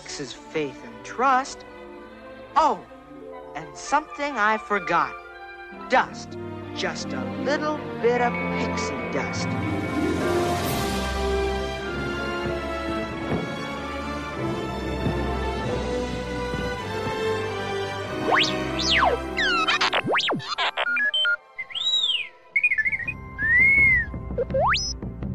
Takes is faith and trust. Oh, and something I forgot. Dust. Just a little bit of pixie dust.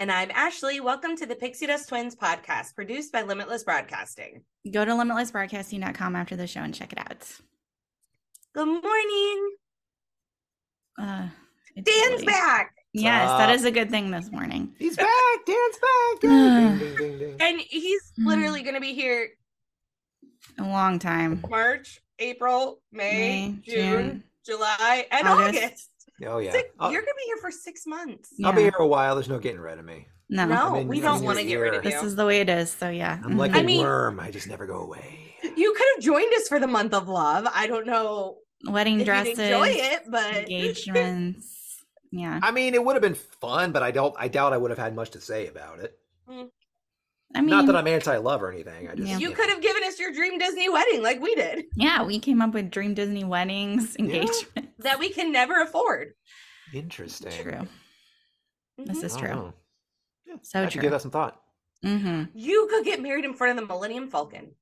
And I'm Ashley. Welcome to the Pixie Dust Twins podcast, produced by Limitless Broadcasting. Go to limitlessbroadcasting.com after the show and check it out. Good morning. Uh, Dan's really- back. Yes, that is a good thing this morning. He's back. Dan's back. ding, ding, ding, ding. And he's Mm. literally going to be here A long time. March, April, May, May, June, June, July, and August. August. Oh yeah. Six- You're going to be here for six months. I'll be here a while. There's no getting rid of me. No, No, I'm in- we don't want to get rid of you. this is the way it is. So yeah, I'm like Mhm. a I mean- worm. I just never go away. You could have joined us for the month of love. I don't know wedding if dresses, you'd enjoy it, but engagements. Yeah, I mean, it would have been fun, but I don't. I doubt I would have had much to say about it. I mean, Not that I'm anti-love or anything. I just Yeah. you could have given us your dream Disney wedding like we did yeah, we came up with dream Disney weddings, engagement. that we can never afford. interesting. True. This Mhm. is true. Yeah, So I should true. give that some thought. Mm-hmm. You could get married in front of the Millennium Falcon.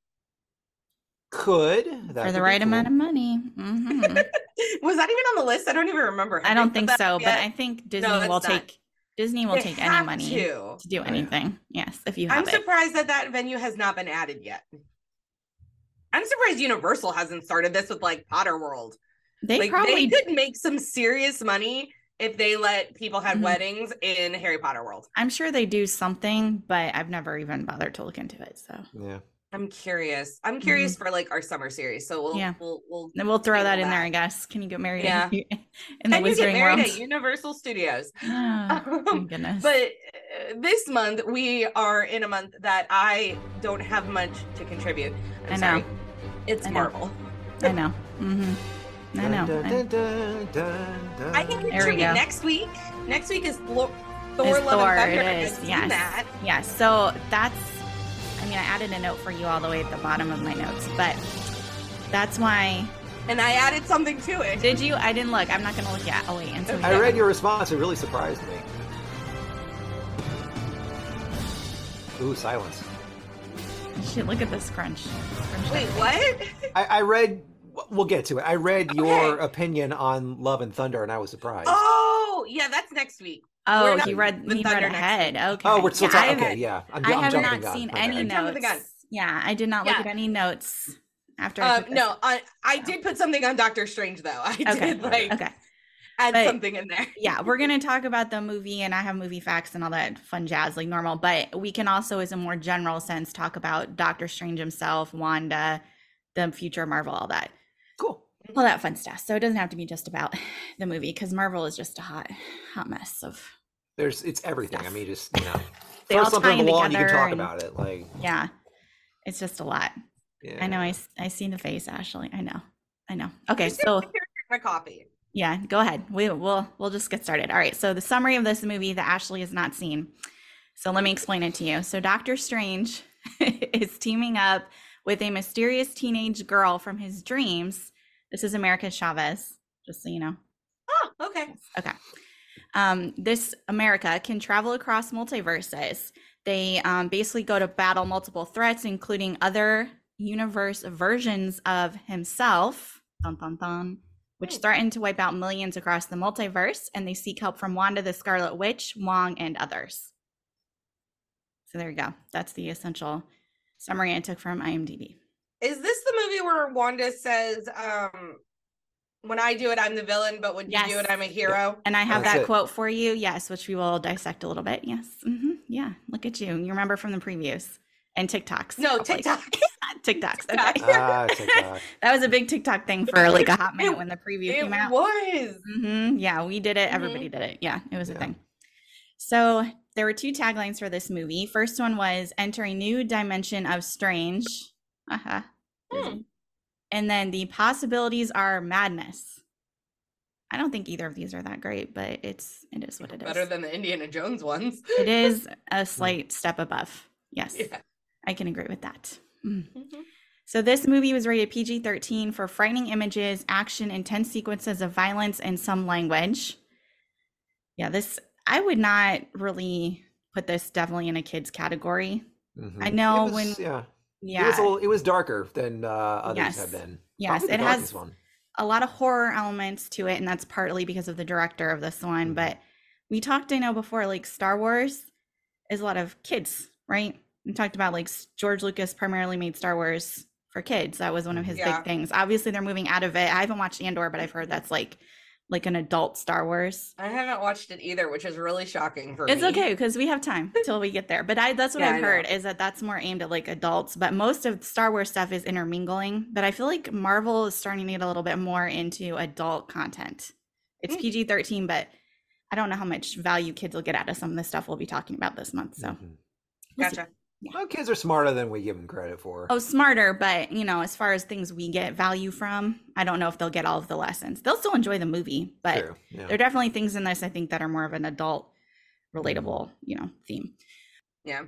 Could that For the right cool. amount of money. hmm Was that even on the list? I don't even remember. Have I don't put think so, up but? I think Disney it's will not. take Disney will They take any money to, to. do yeah. anything. Yes, if you Have I'm it. surprised that that venue has not been added yet. I'm surprised Universal hasn't started this with like Potter World. They like probably they could make some serious money if they let people have Mhm. weddings in Harry Potter World. I'm sure they do something, but I've never even bothered to look into it. So Yeah. I'm curious. I'm curious for like our summer series. So we'll Mm-hmm. Yeah. we'll we'll then we'll throw that table in there, I guess. Can you get married Yeah. in, in the Can you get married World? at Universal Studios? Oh, my Um, goodness. But uh, this month we are in a month that I don't have much to contribute. I'm I know. sorry. It's I know. Marvel. I know. hmm I know. Dun, I- dun, dun, dun, dun. I can There we contribute go. next week. Next week is Thor, Thor It's Love Thor, and Thunder. is, yes. that. Yeah, so that's I mean, I added a note for you all the way at the bottom of my notes, but that's why And I added something to it. did you? I didn't look. I'm not gonna look yet. Oh wait, until we I read your response. It really surprised me. Ooh, silence. Shit, look at this crunch. crunch Wait, what? I, I read. We'll get to it. I read your opinion on Love and Thunder, and I was surprised. Oh, yeah, that's next week. Oh, not he read with he read Thunder next ahead. week. Okay. Oh, we're still Yeah, talking. I've- Okay, yeah. I'm, I I'm have not the gun. seen Okay. any You're jumping the gun. notes. Yeah, I did not look Yeah. at any notes after. Um, put this- no, I, I did put something on Doctor Strange though. I Okay. did like Okay. add But- something in there. yeah, we're gonna talk about the movie, and I have movie facts and all that fun jazz like normal. But we can also, as a more general sense, talk about Doctor Strange himself, Wanda, the future Marvel, all that. Cool. all that fun stuff. So it doesn't have to be just about the movie because Marvel is just a hot, hot mess of There's it's everything. I mean, just you know, They throw all something tie on in the wall and you can talk and- about it. Like, yeah. It's just a lot. yeah. I know. I I see the face, Ashley. I know. I know. Okay, so take my coffee. yeah, go ahead. We we'll we'll just get started. All right. So the summary of this movie that Ashley has not seen. So let me explain it to you. So Doctor Strange is teaming up with a mysterious teenage girl from his dreams. This is America Chavez, just so you know. Oh, okay. Okay. Um, this America can travel across multiverses. They um, basically go to battle multiple threats, including other universe versions of himself, dun, dun, dun, which Hmm. threaten to wipe out millions across the multiverse. And they seek help from Wanda the Scarlet Witch, Wong, and others. So there you go. That's the essential summary I took from IMDb. Is this the movie where Wanda says, um, when I do it, I'm the villain, but when you do it, I'm a hero? And I have That's that it. quote for you. Yes, which we will dissect a little bit. Yes. hmm Yeah. Look at you. You remember from the previews and TikToks. No, probably. TikTok. TikToks. TikTok. Okay. Ah, TikTok. that was a big TikTok thing for like a hot minute when the preview it came out. It was. hmm Yeah, we did it. Mhm. Everybody did it. Yeah, it was a thing. So there were two taglines for this movie. First one was enter a new dimension of strange. Uh-huh. Hmm. And then the possibilities are madness. I don't think either of these are that great, but it's it is what it is. Better than the Indiana Jones ones. it is a slight step above. Yes, Yeah. I can agree with that. Mm. Mhm. So this movie was rated PG-13 for frightening images, action, intense sequences of violence, and some language. Yeah, this I would not really put this definitely in a kids category. Mhm. I know was- when yeah, it was yeah, a little, it was darker than uh, others Yes. have been. Yes, it has- darkest one. a lot of horror elements to it, and that's partly because of the director of this one. Mhm. But we talked, I know before, like Star Wars is a lot of kids, right? We talked about like George Lucas primarily made Star Wars for kids. That was one of his Yeah. big things. Obviously, they're moving out of it. I haven't watched Andor, but I've heard that's like like an adult Star Wars. I haven't watched it either, which is really shocking for It's me. It's okay because we have time till we get there. But I that's what Yeah, I I've heard is that that's more aimed at like adults. But most of Star Wars stuff is intermingling. But I feel like Marvel is starting to get a little bit more into adult content. It's Mm. PG thirteen, but I don't know how much value kids will get out of some of the stuff we'll be talking about this month. So Mhm. we'll. Gotcha. Well, kids are smarter than we give them credit for. oh, smarter, but you know, as far as things we get value from, I don't know if they'll get all of the lessons. They'll still enjoy the movie, but Yeah. there are definitely things in this I think that are more of an adult relatable, you know, theme. Yeah.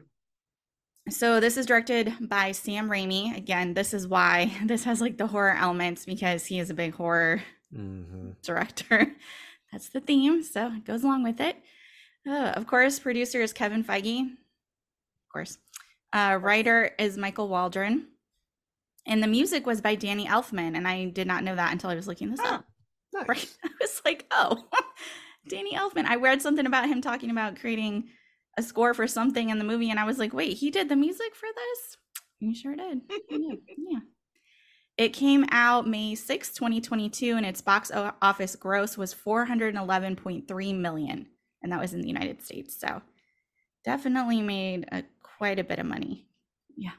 So this is directed by Sam Raimi. Again, this is why this has like the horror elements because he is a big horror hmm director. That's the theme, so it goes along with it. Uh, of course, producer is Kevin Feige. Of course. Uh, writer is Michael Waldron. And the music was by Danny Elfman, and I did not know that until I was looking this Oh, up. Nice. Right? I was like, oh, Danny Elfman. I read something about him talking about creating a score for something in the movie, and I was like, wait, he did the music for this? You sure did. yeah, yeah. It came out May 6, 2022, and its box office gross was 411.3 million, and that was in the United States. So definitely made a, quite a bit of money. Yeah.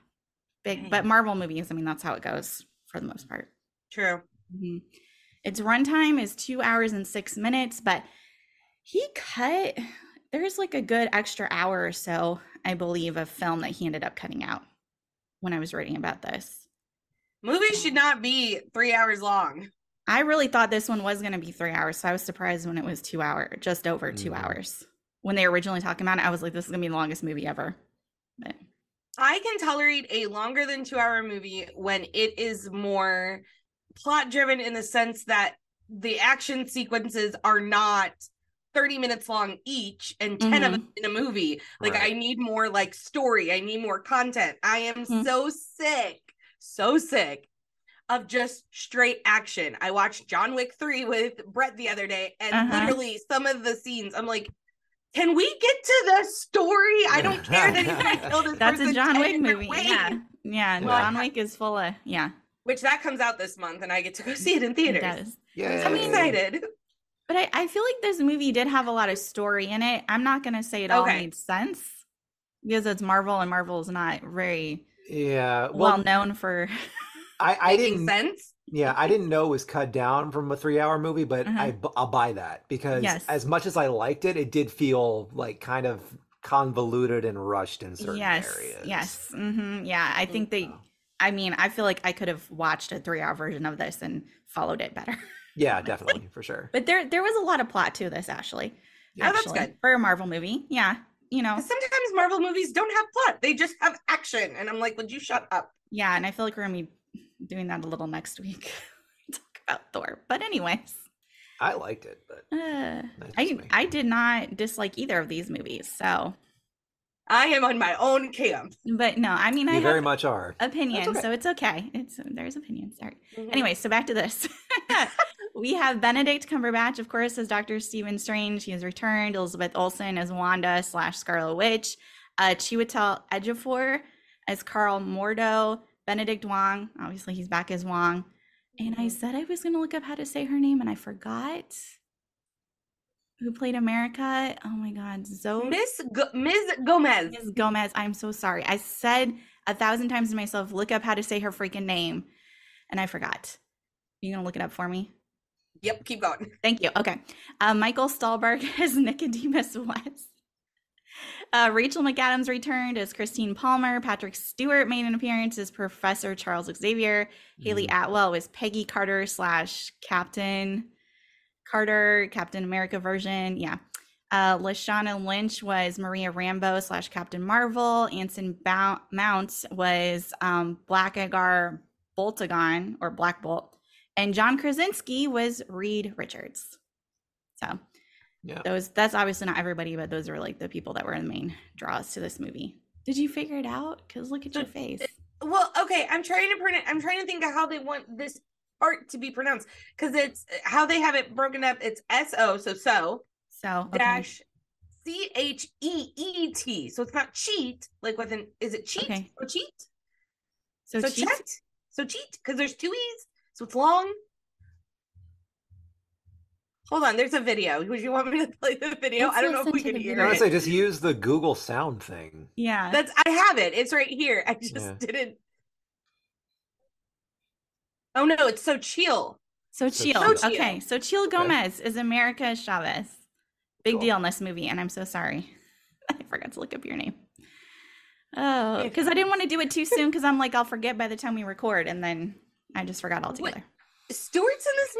Big, but Marvel movies, I mean, that's how it goes for the most part. True. Mhm. Its runtime is two hours and six minutes, but he cut, there's like a good extra hour or so, I believe, of film that he ended up cutting out when I was reading about this. Movies should not be three hours long. I really thought this one was going to be three hours, so I was surprised when it was two hour, just over two Mhm. hours. When they were originally talking about it, I was like, this is going to be the longest movie ever. But I can tolerate a longer than two hour movie when it is more plot driven in the sense that the action sequences are not 30 minutes long each and 10 of them in a movie. Like, I need more like story, I need more content. I am Mhm. so sick, so sick of just straight action. I watched John Wick 3 with Brett the other day, and Uh-huh. literally some of the scenes, I'm like, can we get to the story? I don't care that he's gonna kill this that's a John 10 Wick movie. ways. Yeah. Yeah. Well, John Wick is full of, yeah, Which that comes out this month, and I get to go see it in theaters. Yeah. I'm excited. But I, I feel like this movie did have a lot of story in it. I'm not gonna say it all Okay. made sense because it's Marvel and Marvel is not very Yeah. well Well, known for I, I Making didn't. sense. Yeah, I didn't know it was cut down from a three-hour movie, but Uh-huh. I I'll buy that because Yes. as much as I liked it, it did feel like kind of convoluted and rushed in certain yes, areas. yes, hmm yeah. I think they. I mean, I feel like I could have watched a three-hour version of this and followed it better. Yeah, definitely for sure. But there, there was a lot of plot to this, Ashley. Yeah, that's actually, good. for a Marvel movie. Yeah, you know, Sometimes Marvel movies don't have plot; they just have action, and I'm like, would you shut up? yeah, and I feel like we're gonna be doing that a little next week. Talk about Thor, but anyways, I liked it, but uh, I me. I did not dislike either of these movies. So, I am on my own camp. but no, I mean, I very have much are. opinions, okay. so it's okay. It's there's opinions. All right. Mhm. Anyway, so back to this. we have Benedict Cumberbatch, of course, as Doctor Stephen Strange. He has returned. Elizabeth Olsen as Wanda slash Scarlet Witch. Uh, Chiwetel Ejiofor as Karl Mordo. Benedict Wong, obviously he's back as Wong. And I said I was going to look up how to say her name, and I forgot. Who played America? Oh my God, Zoe. Miss Go- Ms. Gomez. Ms. Gomez. I'm so sorry. I said a thousand times to myself, look up how to say her freaking name, and I forgot. You gonna look it up for me? Yep, keep going. Thank you. Okay. Uh, Michael Stuhlbarg as Nicodemus West. Uh, Rachel McAdams returned as Christine Palmer. Patrick Stewart made an appearance as Professor Charles Xavier. Hayley Atwell was Peggy Carter slash Captain Carter, Captain America version. Yeah. Uh, Lashana Lynch was Maria Rambeau slash Captain Marvel. Anson Mounts was um, Blackagar Boltagon or Black Bolt. And John Krasinski was Reed Richards. So Yeah. those that's obviously not everybody, but those are like the people that were the main draws to this movie. Did you figure it out? Because look at your So, face. Well, okay, I'm trying to pronounce. I'm trying to think of how they want this art to be pronounced because it's how they have it broken up. It's S O, so so So okay. dash C H E E T. So it's not cheat like with an. Is it cheat Okay. or cheat? So, So, cheat- cheat. So cheat because there's two e's, so it's long. Hold on, there's a video. Would you want me to play the video? Let's I don't know if we can the hear video. I it. say just use the Google sound thing. Yeah. That's I have it. It's right here. I just Yeah. didn't. Oh no, it's so chill. So So Chil. Chil. Okay. Xochitl Gomez is America Chavez. Big Cool. deal in this movie, and I'm so sorry. I forgot to look up your name. Oh, because I didn't want to do it too soon because I'm like, I'll forget by the time we record, and then I just forgot altogether. Stewart's in this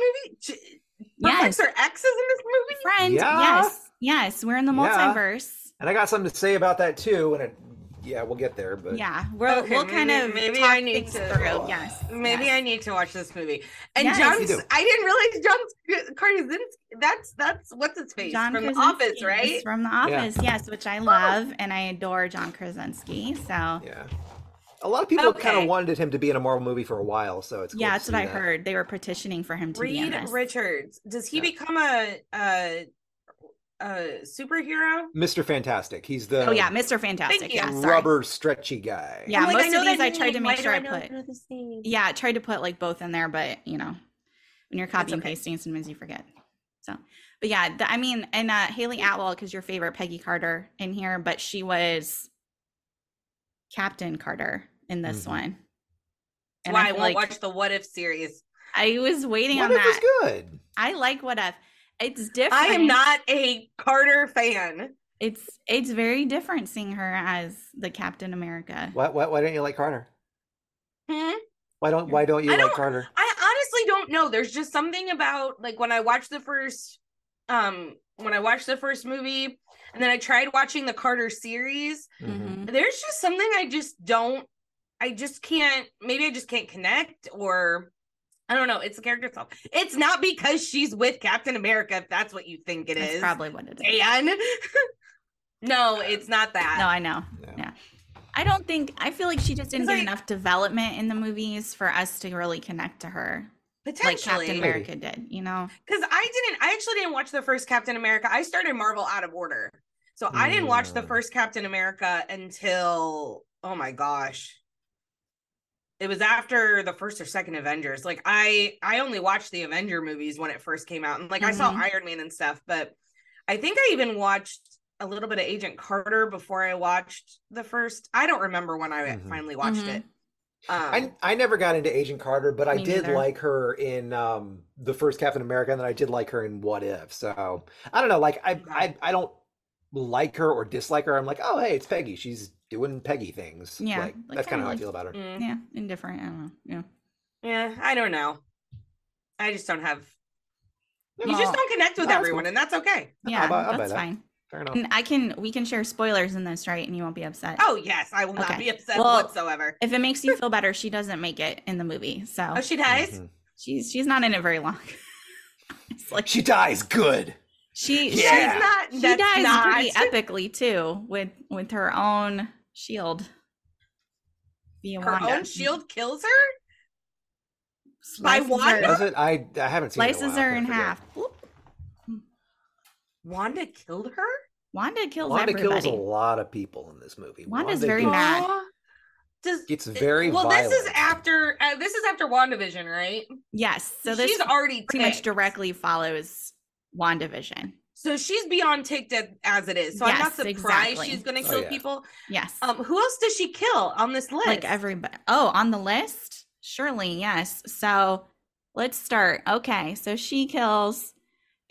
movie. J- Yes. Professor X is in this movie. Friend, Yeah. yes. Yes. We're in the Yeah. multiverse. And I got something to say about that too. And it, yeah, we'll get there. But Yeah. We'll, Okay, we'll kind maybe- of maybe talk I need to- through. Yes. Maybe yes. I need to watch this movie. And Yes. John's, I didn't realize John's Krasinski. That's that's what's his face John from the Office, right? From The Office, yes, which I love and I adore John Krasinski. So yeah, yeah, a lot of people kind of wanted him to be in a Marvel movie for a while. So it's cool to that's what see I that. heard. They were petitioning for him to be in Reed this. Richards. Does he Yeah. become a a a superhero? Mr. Fantastic. He's the Oh yeah, Mr. Fantastic. Thank you. Yeah, sorry. rubber stretchy guy. Yeah, like, most I know of these I tried to make sure do I put. know this name? Yeah, I tried to put like both in there, but you know, when you're copying and okay. pasting, sometimes you forget. So, but yeah, th- I mean, and uh, Hayley Atwell, because your favorite Peggy Carter in here, but she was Captain Carter in this Mhm. one. That's why I, feel won't like- watch the What If series. I was waiting What on if that. it's good? I like what if. It's different. I am not a Carter fan. It's it's very different seeing her as the Captain America. Why, why, why don't you like Carter? Hmm? Why don't Why don't you I like don't- Carter? I honestly don't know. There's just something about like when I watched the first um when I watched the first movie and then I tried watching the Carter series, Mhm. Mhm. there's just something I just don't I just can't maybe I just can't connect or I don't know. It's the character itself. It's not because she's with Captain America, if that's what you think it is. That's probably what it is. And no, it's not that. No, I know. Yeah. Yeah. I don't think I feel like she just didn't Because get I- enough development in the movies for us to really connect to her like Potentially. Captain America did, you know? Because I didn't, I actually didn't watch the first Captain America. I started Marvel out of order. So I didn't watch the Mm. first Captain America until, oh my gosh. It was after the first or second Avengers. Like I I only watched the Avenger movies when it first came out. And like I saw Mhm. Iron Man and stuff, but I think I even watched a little bit of Agent Carter before I watched the first. I don't remember when I Mhm. finally watched Mhm. it. I I never got into Agent Carter, but I did neither. like her in um the first Captain America, and then I did like her in What If. So I don't know, like I I, I don't like her or dislike her. I'm like, oh hey, it's Peggy. She's doing Peggy things. Yeah, like, like, that's kind kinda of how I feel about her. Mm. Yeah, indifferent. I don't know. Yeah. Yeah, I don't know. I just don't have. You Well, just don't connect with no, everyone, cool. and that's okay. Yeah, buy- I'll that's that. fine. Fair enough. And I can we can share spoilers in this, right? And you won't be upset. Oh yes, I will not be upset Well, whatsoever. If it makes you feel better, she doesn't make it in the movie. So Oh, she dies. Mhm. she's she's not in it very long. it's like She dies good. She Yeah. she, She's not. she dies not. pretty epically too with with her own shield. Via Her Wanda. own shield kills her. By Slices Wanda? her- Does it? I I haven't seen it in a Slices while, her in half. Whoop. Wanda killed her. Wanda kills Wanda everybody. kills a lot of people in this movie. Wanda's Wanda very gets- mad. Does It's very well? This is after. Uh, this is after Wandavision, right? Yes. So this she's already pretty much directly follows WandaVision. So she's beyond ticked at- as it is. So I'm not surprised exactly. she's going to Oh, kill yeah. people. Yes. Um, who else does she kill on this list? like everybody. Oh, on the list? Surely, yes. So let's start. Okay. So she kills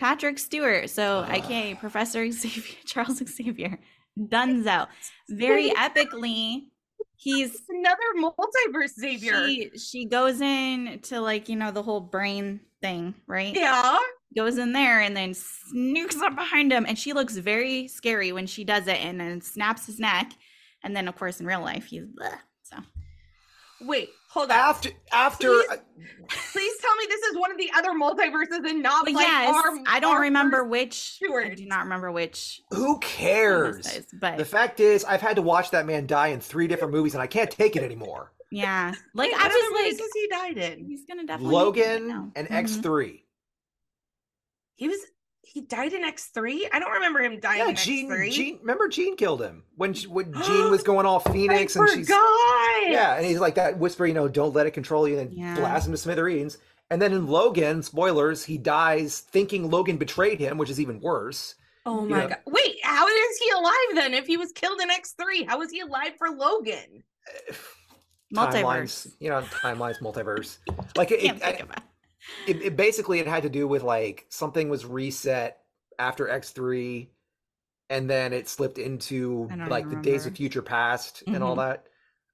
Patrick Stewart. So, Ah. aka Professor Xavier, Charles Xavier, Dunzo. Very epically, he's another multiverse Xavier. she she goes in to like you know the whole brain thing right yeah. Goes in there and then snooks up behind him and she looks very scary when she does it and then snaps his neck and then of course in real life he's bleh, so Wait, hold on. after after Please- uh, Please tell me this is one of the other multiverses and not like yes our. i don't remember first- which i do not remember which who cares? this is, but The fact is, I've had to watch that man die in three different movies, and I can't take it anymore. yeah like i what was like has he died in? he's gonna definitely Logan now. and Mhm. X three. He was. He died in X three. I don't remember him dying Yeah, in X Jean. three. Jean. Remember, Jean killed him when she, when Jean was going all Phoenix, I and forgot. she's yeah, and he's like that whisper, you know, don't let it control you, and then Yeah. blast him to smithereens. And then in Logan, spoilers, he dies thinking Logan betrayed him, which is even worse. Oh You my know- god! Wait, how is he alive then? If he was killed in X three, how is he alive for Logan? multiverse Timelines, you know, timelines, multiverse. Like it, Can't it, think I- of it. it, it basically it had to do with like something was reset after X3 and then it slipped into I don't like the days of future past and all Mhm. that.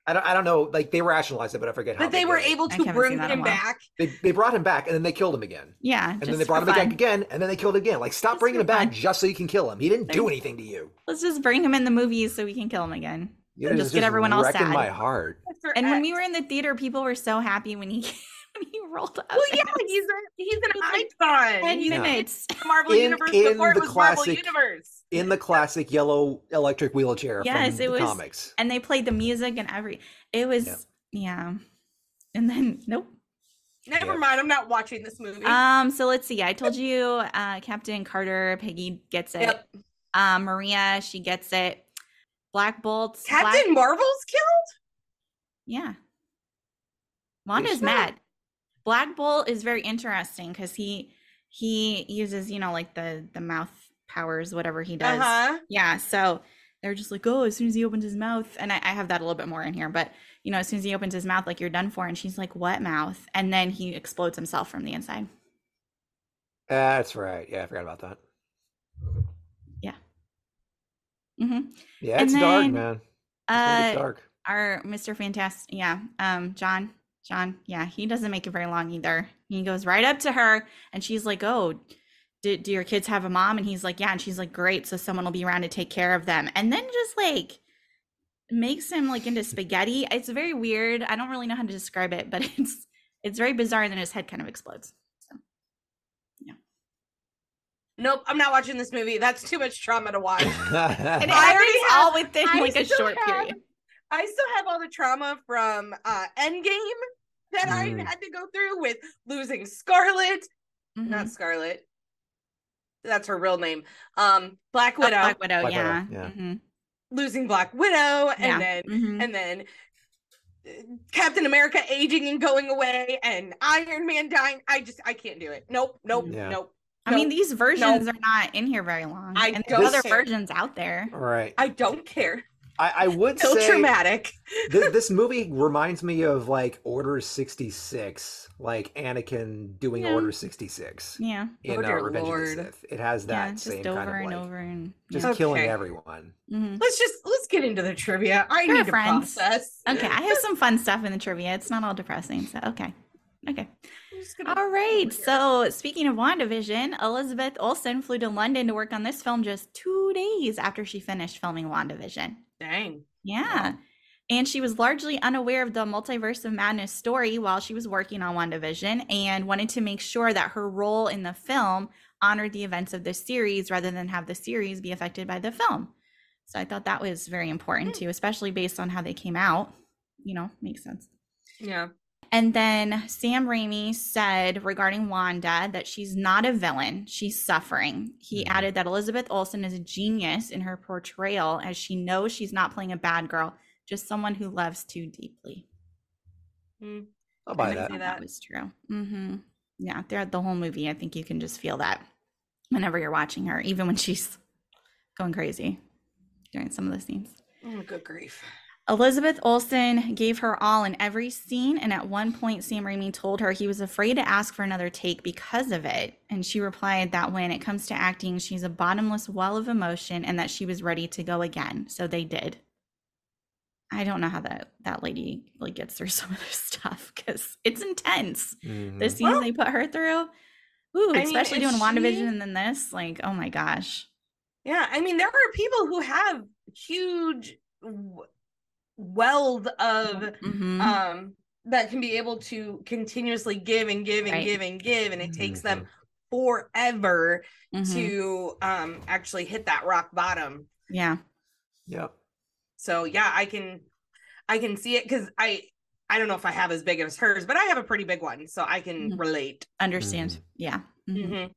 I don't I don't know, like they rationalized it, but I forget how But they were did able to bring seen that in him back. they, they brought him back and then they killed him again. yeah And then they brought for him back again and then they killed him again. Like stop Just bringing for him back fun. just so you can kill him. He didn't do anything to you. let's just bring him in the movies so we can kill him again You And know, just get everyone all wrecking sad. my heart. For And when we were in the theater, people were so happy when he when he rolled up. well, yeah, and it was he's a, he's an was icon. ten He's in minutes. the Marvel In- Universe in before it the was Marvel classic- Universe. In the classic yellow electric wheelchair Yes, from it the was- comics. And they played the music and every. It was Yeah. yeah. And then nope. Never Yeah. mind, I'm not watching this movie. Um. So let's see. I told you, uh, Captain Carter, Peggy gets it. Yep. Um, Maria, she gets it. Black Bolt. Captain Black, Marvel's killed. yeah. Wanda's sure? mad. Black Bolt is very interesting because he he uses you know like the the mouth powers whatever he does. Uh huh. Yeah, so they're just like, oh, as soon as he opens his mouth, and I, I have that a little bit more in here, but you know, as soon as he opens his mouth, like you're done for, and she's like, what mouth? And then he explodes himself from the inside. That's right. Yeah, I forgot about that. Yeah. Mm-hmm. Yeah, And it's dark, then, man. It's Uh, dark. our Mr. Fantastic, yeah, um, John, John, yeah, he doesn't make it very long either. He goes right up to her, and she's like, oh. Do, do your kids have a mom? And he's like, yeah. And she's like, great. So someone will be around to take care of them. And then just like makes him like into spaghetti. It's very weird. I don't really know how to describe it, but it's it's very bizarre. And then his head kind of explodes. Yeah. Nope, I'm not watching this movie. That's too much trauma to watch. And it I already happens have- all within I like a short have- period. I still have all the trauma from uh Endgame that Mm. I had to go through with losing Scarlet, Mhm. not Scarlet. That's her real name. Um, Black Oh, Widow, Black Widow, Black Widow, yeah. yeah. Mhm. losing Black Widow, and Yeah. then Mhm. and then uh, Captain America aging and going away, and Iron Man dying. I just I can't do it. Nope, nope, Yeah. nope. I mean, these versions are not in here very long. I and there's other care. versions out there. Right. I don't care. I, I would So say traumatic. this, this movie reminds me of like Order 66, like Anakin doing Yeah. Order 66 Yeah. in Oh, uh, Revenge Lord. of the Sith. It has that yeah, same just over kind of and like over and just Okay. killing everyone. Mhm. Let's just let's get into the trivia. I Sure, need to friends. process. Okay, I have some fun stuff in the trivia. It's not all depressing, so okay. Okay. I'm just gonna- All right. So, speaking of WandaVision, Elizabeth Olsen flew to London to work on this film just two days after she finished filming WandaVision. Dang. Yeah. And she was largely unaware of the Multiverse of Madness story while she was working on WandaVision and wanted to make sure that her role in the film honored the events of the series rather than have the series be affected by the film. So I thought that was very important hmm. too, especially based on how they came out. You know, makes sense. Yeah. And then Sam Raimi said regarding Wanda that she's not a villain, she's suffering. He Mhm. added that Elizabeth Olsen is a genius in her portrayal as she knows she's not playing a bad girl, just someone who loves too deeply. I'll buy I that. that. that was true. hmm Yeah, throughout the whole movie, I think you can just feel that whenever you're watching her, even when she's going crazy during some of the scenes. Oh, good grief. Elizabeth Olsen gave her all in every scene, and at one point, Sam Raimi told her he was afraid to ask for another take because of it. And she replied that when it comes to acting, she's a bottomless well of emotion and that she was ready to go again. So they did. I don't know how that that lady like gets through some of this stuff because it's intense. Mhm. The scenes Well, they put her through, ooh, I especially if doing WandaVision she- and then this, like, oh my gosh. Yeah, I mean, there are people who have huge w- weld of Mhm. um that can be able to continuously give and give and Right. give and give, and it takes them Mhm. forever Mhm. to um actually hit that rock bottom. yeah. Yep. So yeah, I can I can see it because I I don't know if I have as big as hers, but I have a pretty big one, so I can Mhm. relate. Understand. Mhm. Yeah. Mhm.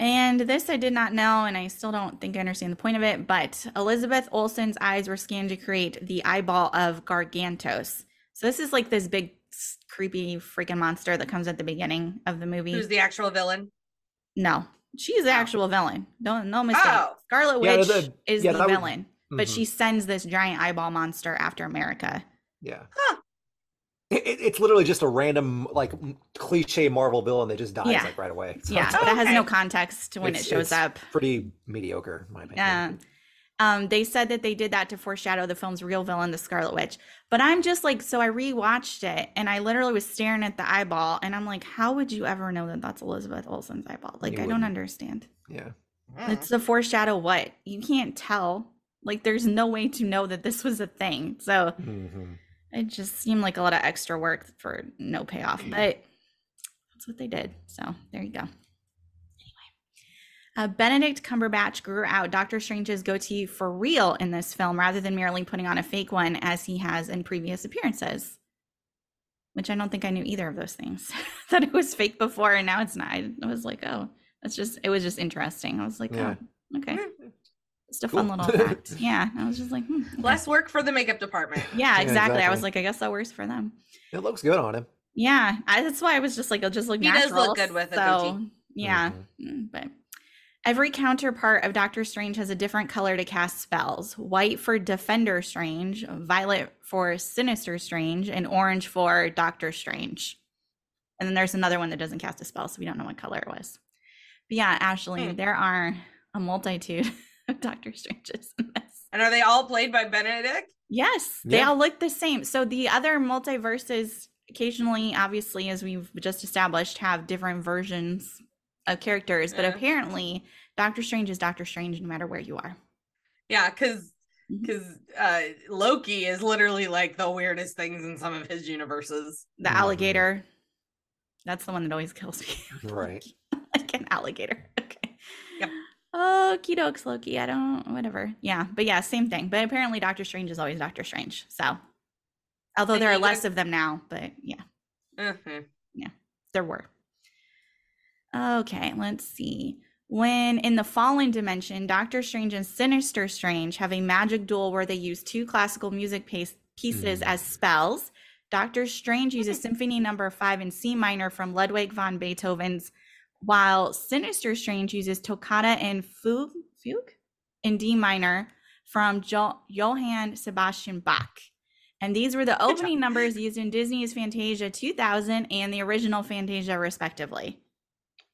And this I did not know, and I still don't think I understand the point of it. But Elizabeth Olsen's eyes were scanned to create the eyeball of Gargantos. So this is like this big, creepy, freaking monster that comes at the beginning of the movie. Who's the actual villain? no, she's the Oh. actual villain. Don't no mistake. Oh. Scarlet Yeah, Witch the- is yeah, the that would- villain, but mm-hmm. she sends this giant eyeball monster after America. Yeah. Huh. It, it- it's literally just a random, like cliche Marvel villain that just dies Yeah. like right away. So Yeah, that but it has no context when It's- it shows it's up. pretty mediocre, in my opinion. Yeah. Um, they said that they did that to foreshadow the film's real villain, the Scarlet Witch. But I'm just like, so I rewatched it and I literally was staring at the eyeball and I'm like, how would you ever know that that's Elizabeth Olsen's eyeball? Like, You I don't wouldn't. understand. Yeah. Mm. It's the foreshadow what? You can't tell. Like, there's no way to know that this was a thing. So hmm it just seemed like a lot of extra work for no payoff, but that's what they did. So there you go. Anyway, uh, Benedict Cumberbatch grew out Doctor Strange's goatee for real in this film rather than merely putting on a fake one as he has in previous appearances. Which I don't think I knew either of those things. that it was fake before and now it's not. I was like, oh, that's just, it was just interesting. I was like, Yeah. oh, okay. Mm. Just a fun little fact. Yeah. I was just like, hmm, okay. Less work for the makeup department. Yeah, Yeah, exactly. I was like, I guess that works for them. It looks good on him. Yeah, I, that's why I was just like, it'll just look He does look good with a so, goatee. Yeah, Mhm. mm, but every counterpart of Doctor Strange has a different color to cast spells: white for Defender Strange, violet for Sinister Strange, and orange for Doctor Strange. And then there's another one that doesn't cast a spell, so we don't know what color it was. But yeah, Ashley, Hmm. there are a multitude of Doctor Stranges in this. And are they all played by Benedict? Yes, they Yeah. all look the same. So the other multiverses occasionally, obviously, as we've just established, have different versions of characters, but apparently Doctor Strange is Doctor Strange no matter where you are. Yeah, because because uh, Loki is literally like the weirdest things in some of his universes. The Mhm. alligator, that's the one that always kills me. Right. like an alligator. Okay. Okie dokes, Loki. I don't, whatever. Yeah, but yeah, same thing. But apparently Doctor Strange is always Doctor Strange. So, although And there are less of them now, but yeah. Mhm. Yeah, there were. Okay, let's see. When in the fallen dimension, Doctor Strange and Sinister Strange have a magic duel where they use two classical music piece, pieces Mm. as spells. Doctor Strange uses Symphony Number Five in C minor from Ludwig van Beethoven's, while Sinister Strange uses Toccata and Fugue, Fugue in D minor from jo- Johann Sebastian Bach. And these were the opening numbers used in Disney's Fantasia 2000 and the original Fantasia, respectively.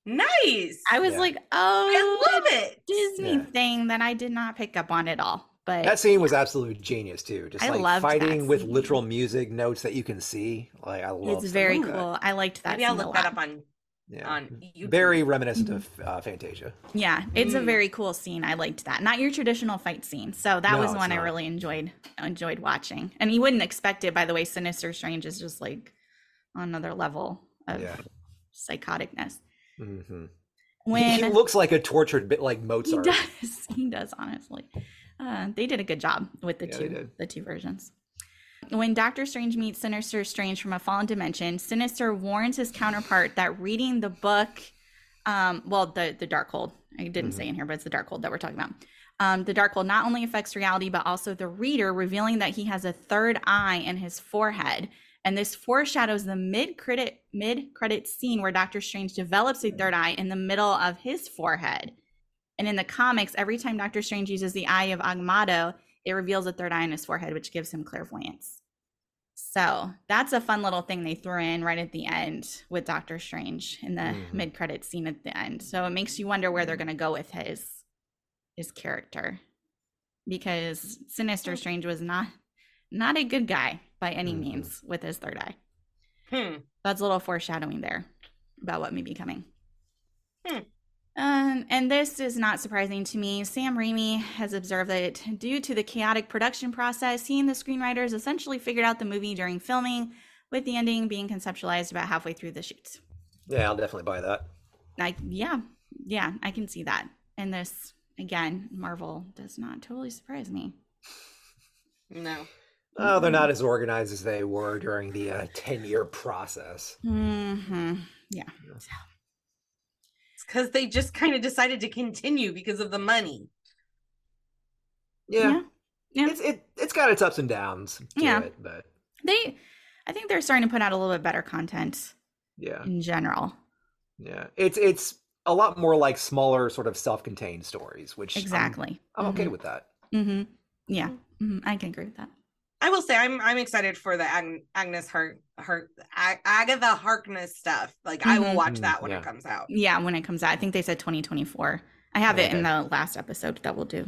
Nice. I was Yeah. like, oh, I love it. Disney Yeah. thing that I did not pick up on at all. But That scene was absolute genius too. Just I like loved that fighting with literal music notes that you can see. Like I love. It. It's very like that. cool. I liked that. Maybe I'll scene a look that up on Yeah. on YouTube. Very reminiscent of uh, Fantasia. Yeah, it's a Mm. very cool scene. I liked that. Not your traditional fight scene. So that No, was it's one I really enjoyed enjoyed watching. And you wouldn't expect it by the way Sinister Strange is just like on another level of Yeah. psychoticness. hmm When he looks like a tortured bit like Mozart. he Mozart. does, he does honestly. Uh, they did a good job with the Yeah, two the two versions. When Doctor Strange meets Sinister Strange from a fallen dimension, Sinister warns his counterpart that reading the book, um, well, the the Darkhold, I didn't Mm-hmm. say in here, but it's the Darkhold that we're talking about. Um, the Darkhold not only affects reality, but also the reader, revealing that he has a third eye in his forehead. And this foreshadows the mid credit mid credit scene where Doctor Strange develops a third eye in the middle of his forehead. And in the comics, every time Doctor Strange uses the eye of Agamotto, it reveals a third eye in his forehead, which gives him clairvoyance. So that's a fun little thing they threw in right at the end with Doctor Strange in the Mhm. mid credit scene at the end. So it makes you wonder where they're gonna go with his his character. Because Sinister Strange was not not a good guy by any Mhm. means with his third eye. Hmm. That's a little foreshadowing there about what may be coming. Hmm. Um, and this is not surprising to me. Sam Raimi has observed that due to the chaotic production process, he and the screenwriters essentially figured out the movie during filming, with the ending being conceptualized about halfway through the shoots. Yeah, I'll definitely buy that. Like, yeah, yeah, I can see that. And this, again, Marvel does not totally surprise me. No. Oh, they're not as organized as they were during the uh, ten-year process. Mm-hmm. Yeah. It's because they just kind of decided to continue because of the money. Yeah, Yeah. Yeah. it's it it's got its ups and downs. To Yeah. it, but They, I think they're starting to put out a little bit better content yeah, in general. yeah, it's it's a lot more like smaller, sort of self-contained stories, which I'm- Exactly. I'm, okay Mhm. with that. Mm-hmm. Yeah, hmm I can agree with that. I will say I'm I'm excited for the Ag- Agnes Hart Hart Ag- Agatha Harkness stuff. Like I will watch that Mm, when yeah. it comes out. Yeah, when it comes out, I think they said 2024. I have it in Okay. the last episode that we'll do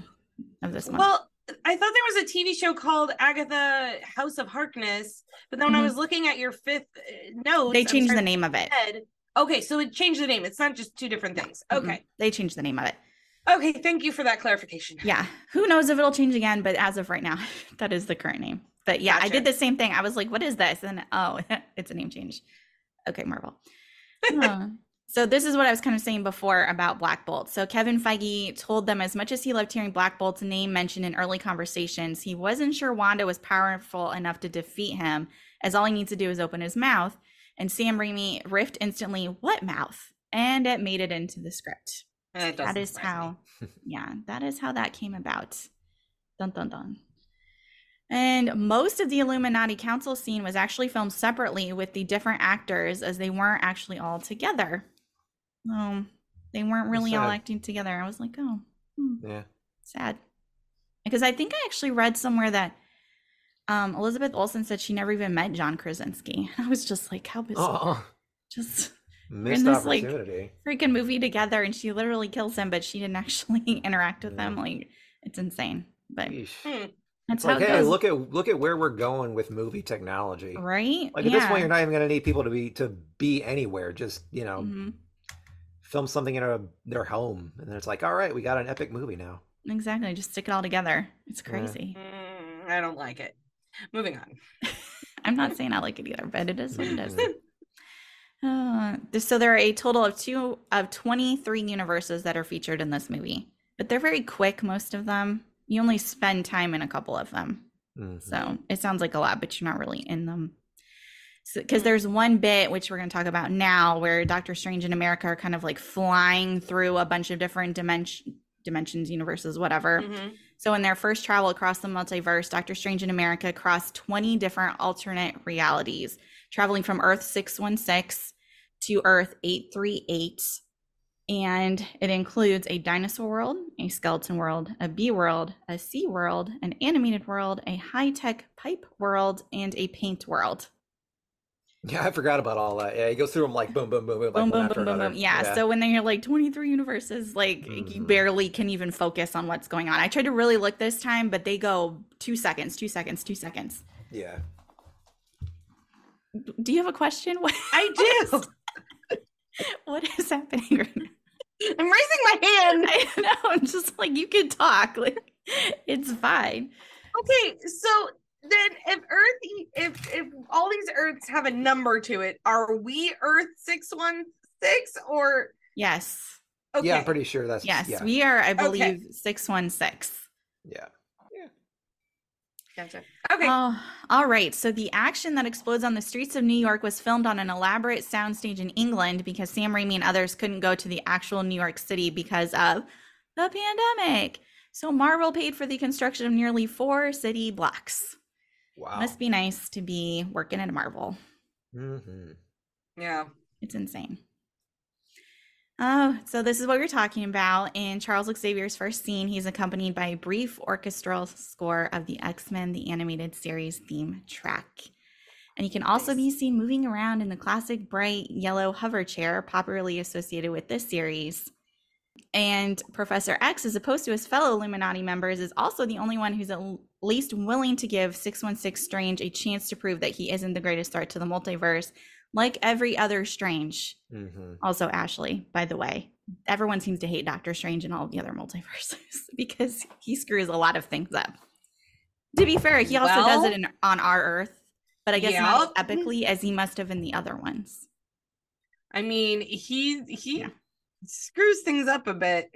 of this month. Well, I thought there was a TV show called Agatha House of Harkness, but then when I Mhm. was looking at your fifth uh, note, they changed the name of it. Okay, so it changed the name. It's not just two different things. Mhm. Okay. They changed the name of it. Okay, thank you for that clarification. Yeah. Who knows if it'll change again, but as of right now, that is the current name. But yeah, I did the same thing. I was like, what is this? And oh, it's a name change. Okay, Marvel. Uh, so this is what I was kind of saying before about Black Bolt. So Kevin Feige told them as much as he loved hearing Black Bolt's name mentioned in early conversations, he wasn't sure Wanda was powerful enough to defeat him, as all he needs to do is open his mouth. And Sam Raimi riffed instantly, what mouth? And it made it into the script. That, is how yeah that is how that came about. Dun dun dun. And most of the illuminati council scene was actually filmed separately with the different actors as they weren't actually all together. Um they weren't really all acting together. I was like oh hmm, Yeah, sad. Because i think i actually read somewhere that um elizabeth olsen said she never even met john krasinski. I was just like how bizarre. Oh, just missed this, like, freaking movie together and she literally kills him but she didn't actually interact with him like it's insane but Yeesh. Hmm. that's It's how like, it hey, goes look at look at where we're going with movie technology. right Like at this point, you're not even going to need people to be to be anywhere. Just you know, Mhm. film something in a, their home, and then it's like, all right, we got an epic movie now. exactly just stick it all together it's Yeah. crazy Mm, I don't like it. Moving on. i'm not saying i like it either but it is what it is uh, so there are a total of two of 23 universes that are featured in this movie but they're very quick most of them you only spend time in a couple of them Mhm. So it sounds like a lot, but you're not really in them. Because there's one bit, which we're going to talk about now, where Doctor Strange and America are kind of like flying through a bunch of different dimension, dimensions, universes, whatever. Mhm. So in their first travel across the multiverse, Doctor Strange and America crossed 20 different alternate realities, traveling from Earth 616 to Earth 838. And it includes a dinosaur world, a skeleton world, a bee world, a sea world, an animated world, a high tech pipe world, and a paint world. Yeah, I forgot about all that. Yeah, he goes through them like boom, boom, boom, boom, like boom, boom, boom, boom, boom. Yeah, So when they're like 23 universes, like you Mhm. barely can even focus on what's going on. I tried to really look this time, but they go two seconds, two seconds, two seconds. yeah. Do you have a question? What, I do. what is happening right now? I'm raising my hand. I know. I'm just like, you can talk. Like, it's fine. Okay, so then if Earth, if if all these Earths have a number to it, are we Earth six one six or Yes. okay? Yeah, I'm pretty sure that's Yes. yeah. We are, I Okay. believe, 616. yeah. Gotcha. Okay. Oh, all right. So the action that explodes on the streets of New York was filmed on an elaborate soundstage in England because Sam Raimi and others couldn't go to the actual New York City because of the pandemic. So Marvel paid for the construction of nearly four city blocks. Wow. Must be nice to be working at Marvel. hmm yeah. It's insane. Oh, so this is what we're talking about. In Charles Xavier's first scene, he's accompanied by a brief orchestral score of the X Men the Animated Series theme track. And he can also be seen moving around in the classic bright yellow hover chair, popularly associated with this series. And Professor X, as opposed to his fellow Illuminati members, is also the only one who's at least willing to give 616 Strange a chance to prove that he isn't the greatest threat to the multiverse, like every other Strange. hmm Also, Ashley, by the way, everyone seems to hate Doctor Strange and all the other multiverses because he screws a lot of things up. To be fair, he also does it in, on our Earth, but I guess not as epically as he must have in the other ones. I mean, he he Yeah. screws things up a bit.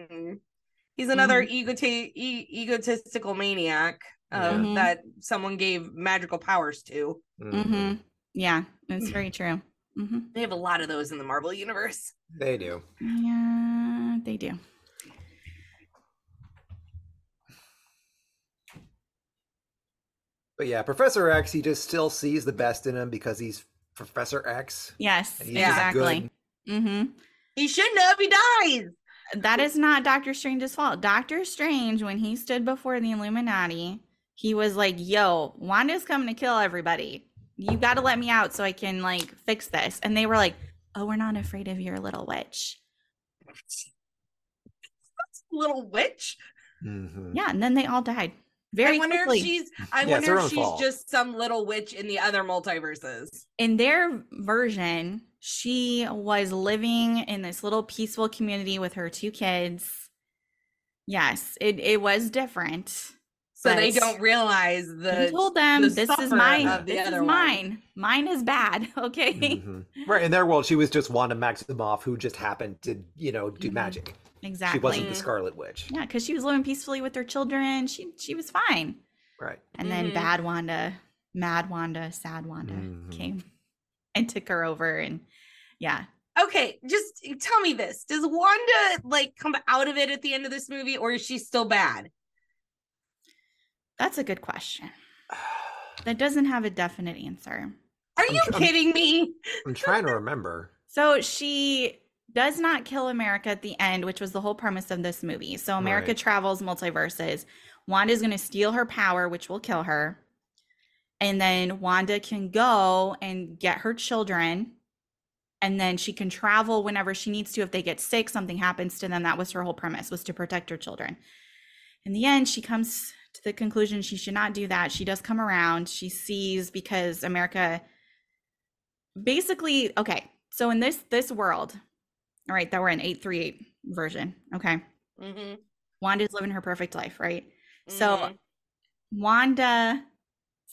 He's another Mm-hmm. egota- e- egotistical maniac uh, Mhm. that someone gave magical powers to. hmm Yeah, it's very true. Hmm They have a lot of those in the Marvel universe. They do. Yeah, they do. But yeah, Professor X, he just still sees the best in him because he's Professor X. Yes, he's exactly. good. hmm He shouldn't have. He dies. That is not Doctor Strange's fault. Doctor Strange, when he stood before the Illuminati, he was like, "Yo, Wanda's coming to kill everybody. You got to let me out so I can like fix this." And they were like, "Oh, we're not afraid of your little witch." Little witch. hmm Yeah, and then they all died very I wonder quickly. if she's. I Yeah, wonder if she's fault. just some little witch in the other multiverses. in their version, she was living in this little peaceful community with her two kids. Yes, it it was different. So they don't realize He the. told them, the "This is mine. of the This is other one." mine. Mine is bad." Okay. Mhm. Right. In their world, she was just Wanda Maximoff who just happened to, you know, do Mhm. magic. Exactly. She wasn't the Scarlet Witch. Yeah, because she was living peacefully with her children. She she was fine. Right. And then Mhm. bad Wanda, mad Wanda, sad Wanda Mhm. came and took her over. And yeah, Okay, just tell me this: Does Wanda like come out of it at the end of this movie, or is she still bad? That's a good question. That doesn't have a definite answer. Are I'm you tr- I'm- kidding me? I'm trying to remember. So she does not kill America at the end, which was the whole premise of this movie. So America Right. travels multiverses. Wanda's going to steal her power, which will kill her. And then Wanda can go and get her children. And then she can travel whenever she needs to. If they get sick, something happens to them. That was her whole premise, was to protect her children. In the end, she comes to the conclusion she should not do that. She does come around. She sees because America basically okay so in this this world all right that we're in 838 version okay Mm-hmm. wanda's living her perfect life right so Mhm. wanda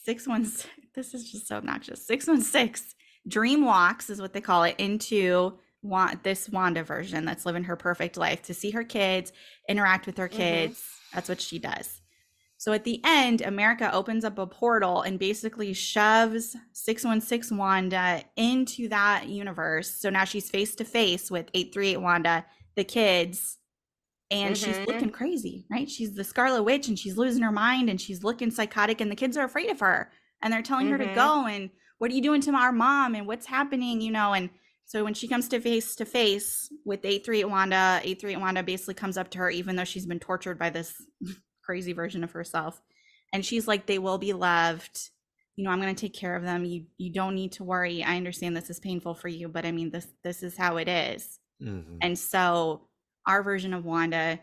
616 this is just so obnoxious 616 dream walks is what they call it into want this wanda version that's living her perfect life to see her kids interact with her Mhm. kids that's what she does so at the end, America opens up a portal and basically shoves 616 Wanda into that universe. So now she's face to face with 838 Wanda, the kids, and she's Mhm. looking crazy, right? She's the Scarlet Witch and she's losing her mind and she's looking psychotic, and the kids are afraid of her and they're telling her to Mhm. go. And what are you doing to our mom? And what's happening, you know? And So when she comes to face to face with 838 Wanda, 838 Wanda basically comes up to her, even though she's been tortured by this crazy version of herself. And she's like, they will be loved. You know, I'm gonna take care of them. You you don't need to worry. I understand this is painful for you, but I mean this this is how it is. Mhm. And so our version of Wanda,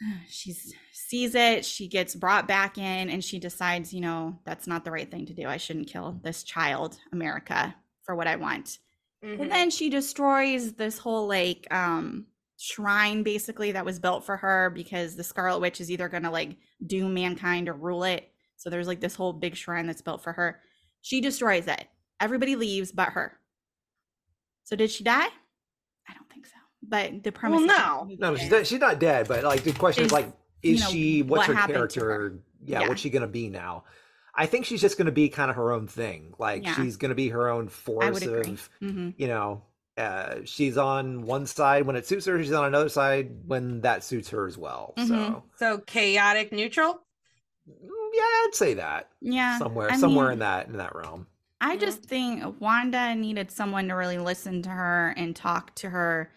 she sees it, she gets brought back in, and she decides, you know, that's not the right thing to do. I shouldn't kill this child, America, for what I want. Mhm. And then she destroys this whole like um shrine basically that was built for her because the Scarlet Witch is either gonna like doom mankind or rule it. So there's like this whole big shrine that's built for her. She destroys it. Everybody leaves but her. So did she die? I don't think so. But the premise Well, no. No, she's is- not, she's not dead, but like the question is, Is, like, is you know, she? What's what her happened to her? character? Yeah, Yeah. what's she gonna be now? I think she's just gonna be kind of her own thing. Like Yeah. she's gonna be her own force would agree. of, hmm you know, uh, she's on one side when it suits her. She's on another side when that suits her as well. Mhm. So So chaotic neutral. mm, yeah, I'd say that Yeah. somewhere, I somewhere mean, in that in that realm. I just think Wanda needed someone to really listen to her and talk to her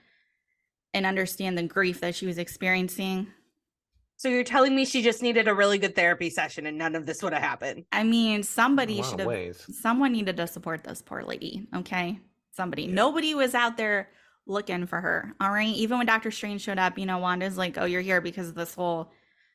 and understand the grief that she was experiencing. So you're telling me she just needed a really good therapy session and none of this would have happened. I mean, somebody should have ways. someone needed to support this poor lady, okay? Somebody. Nobody was out there looking for her. All right. Even when Doctor Strange showed up, you know, Wanda's like, "Oh, you're here because of this whole,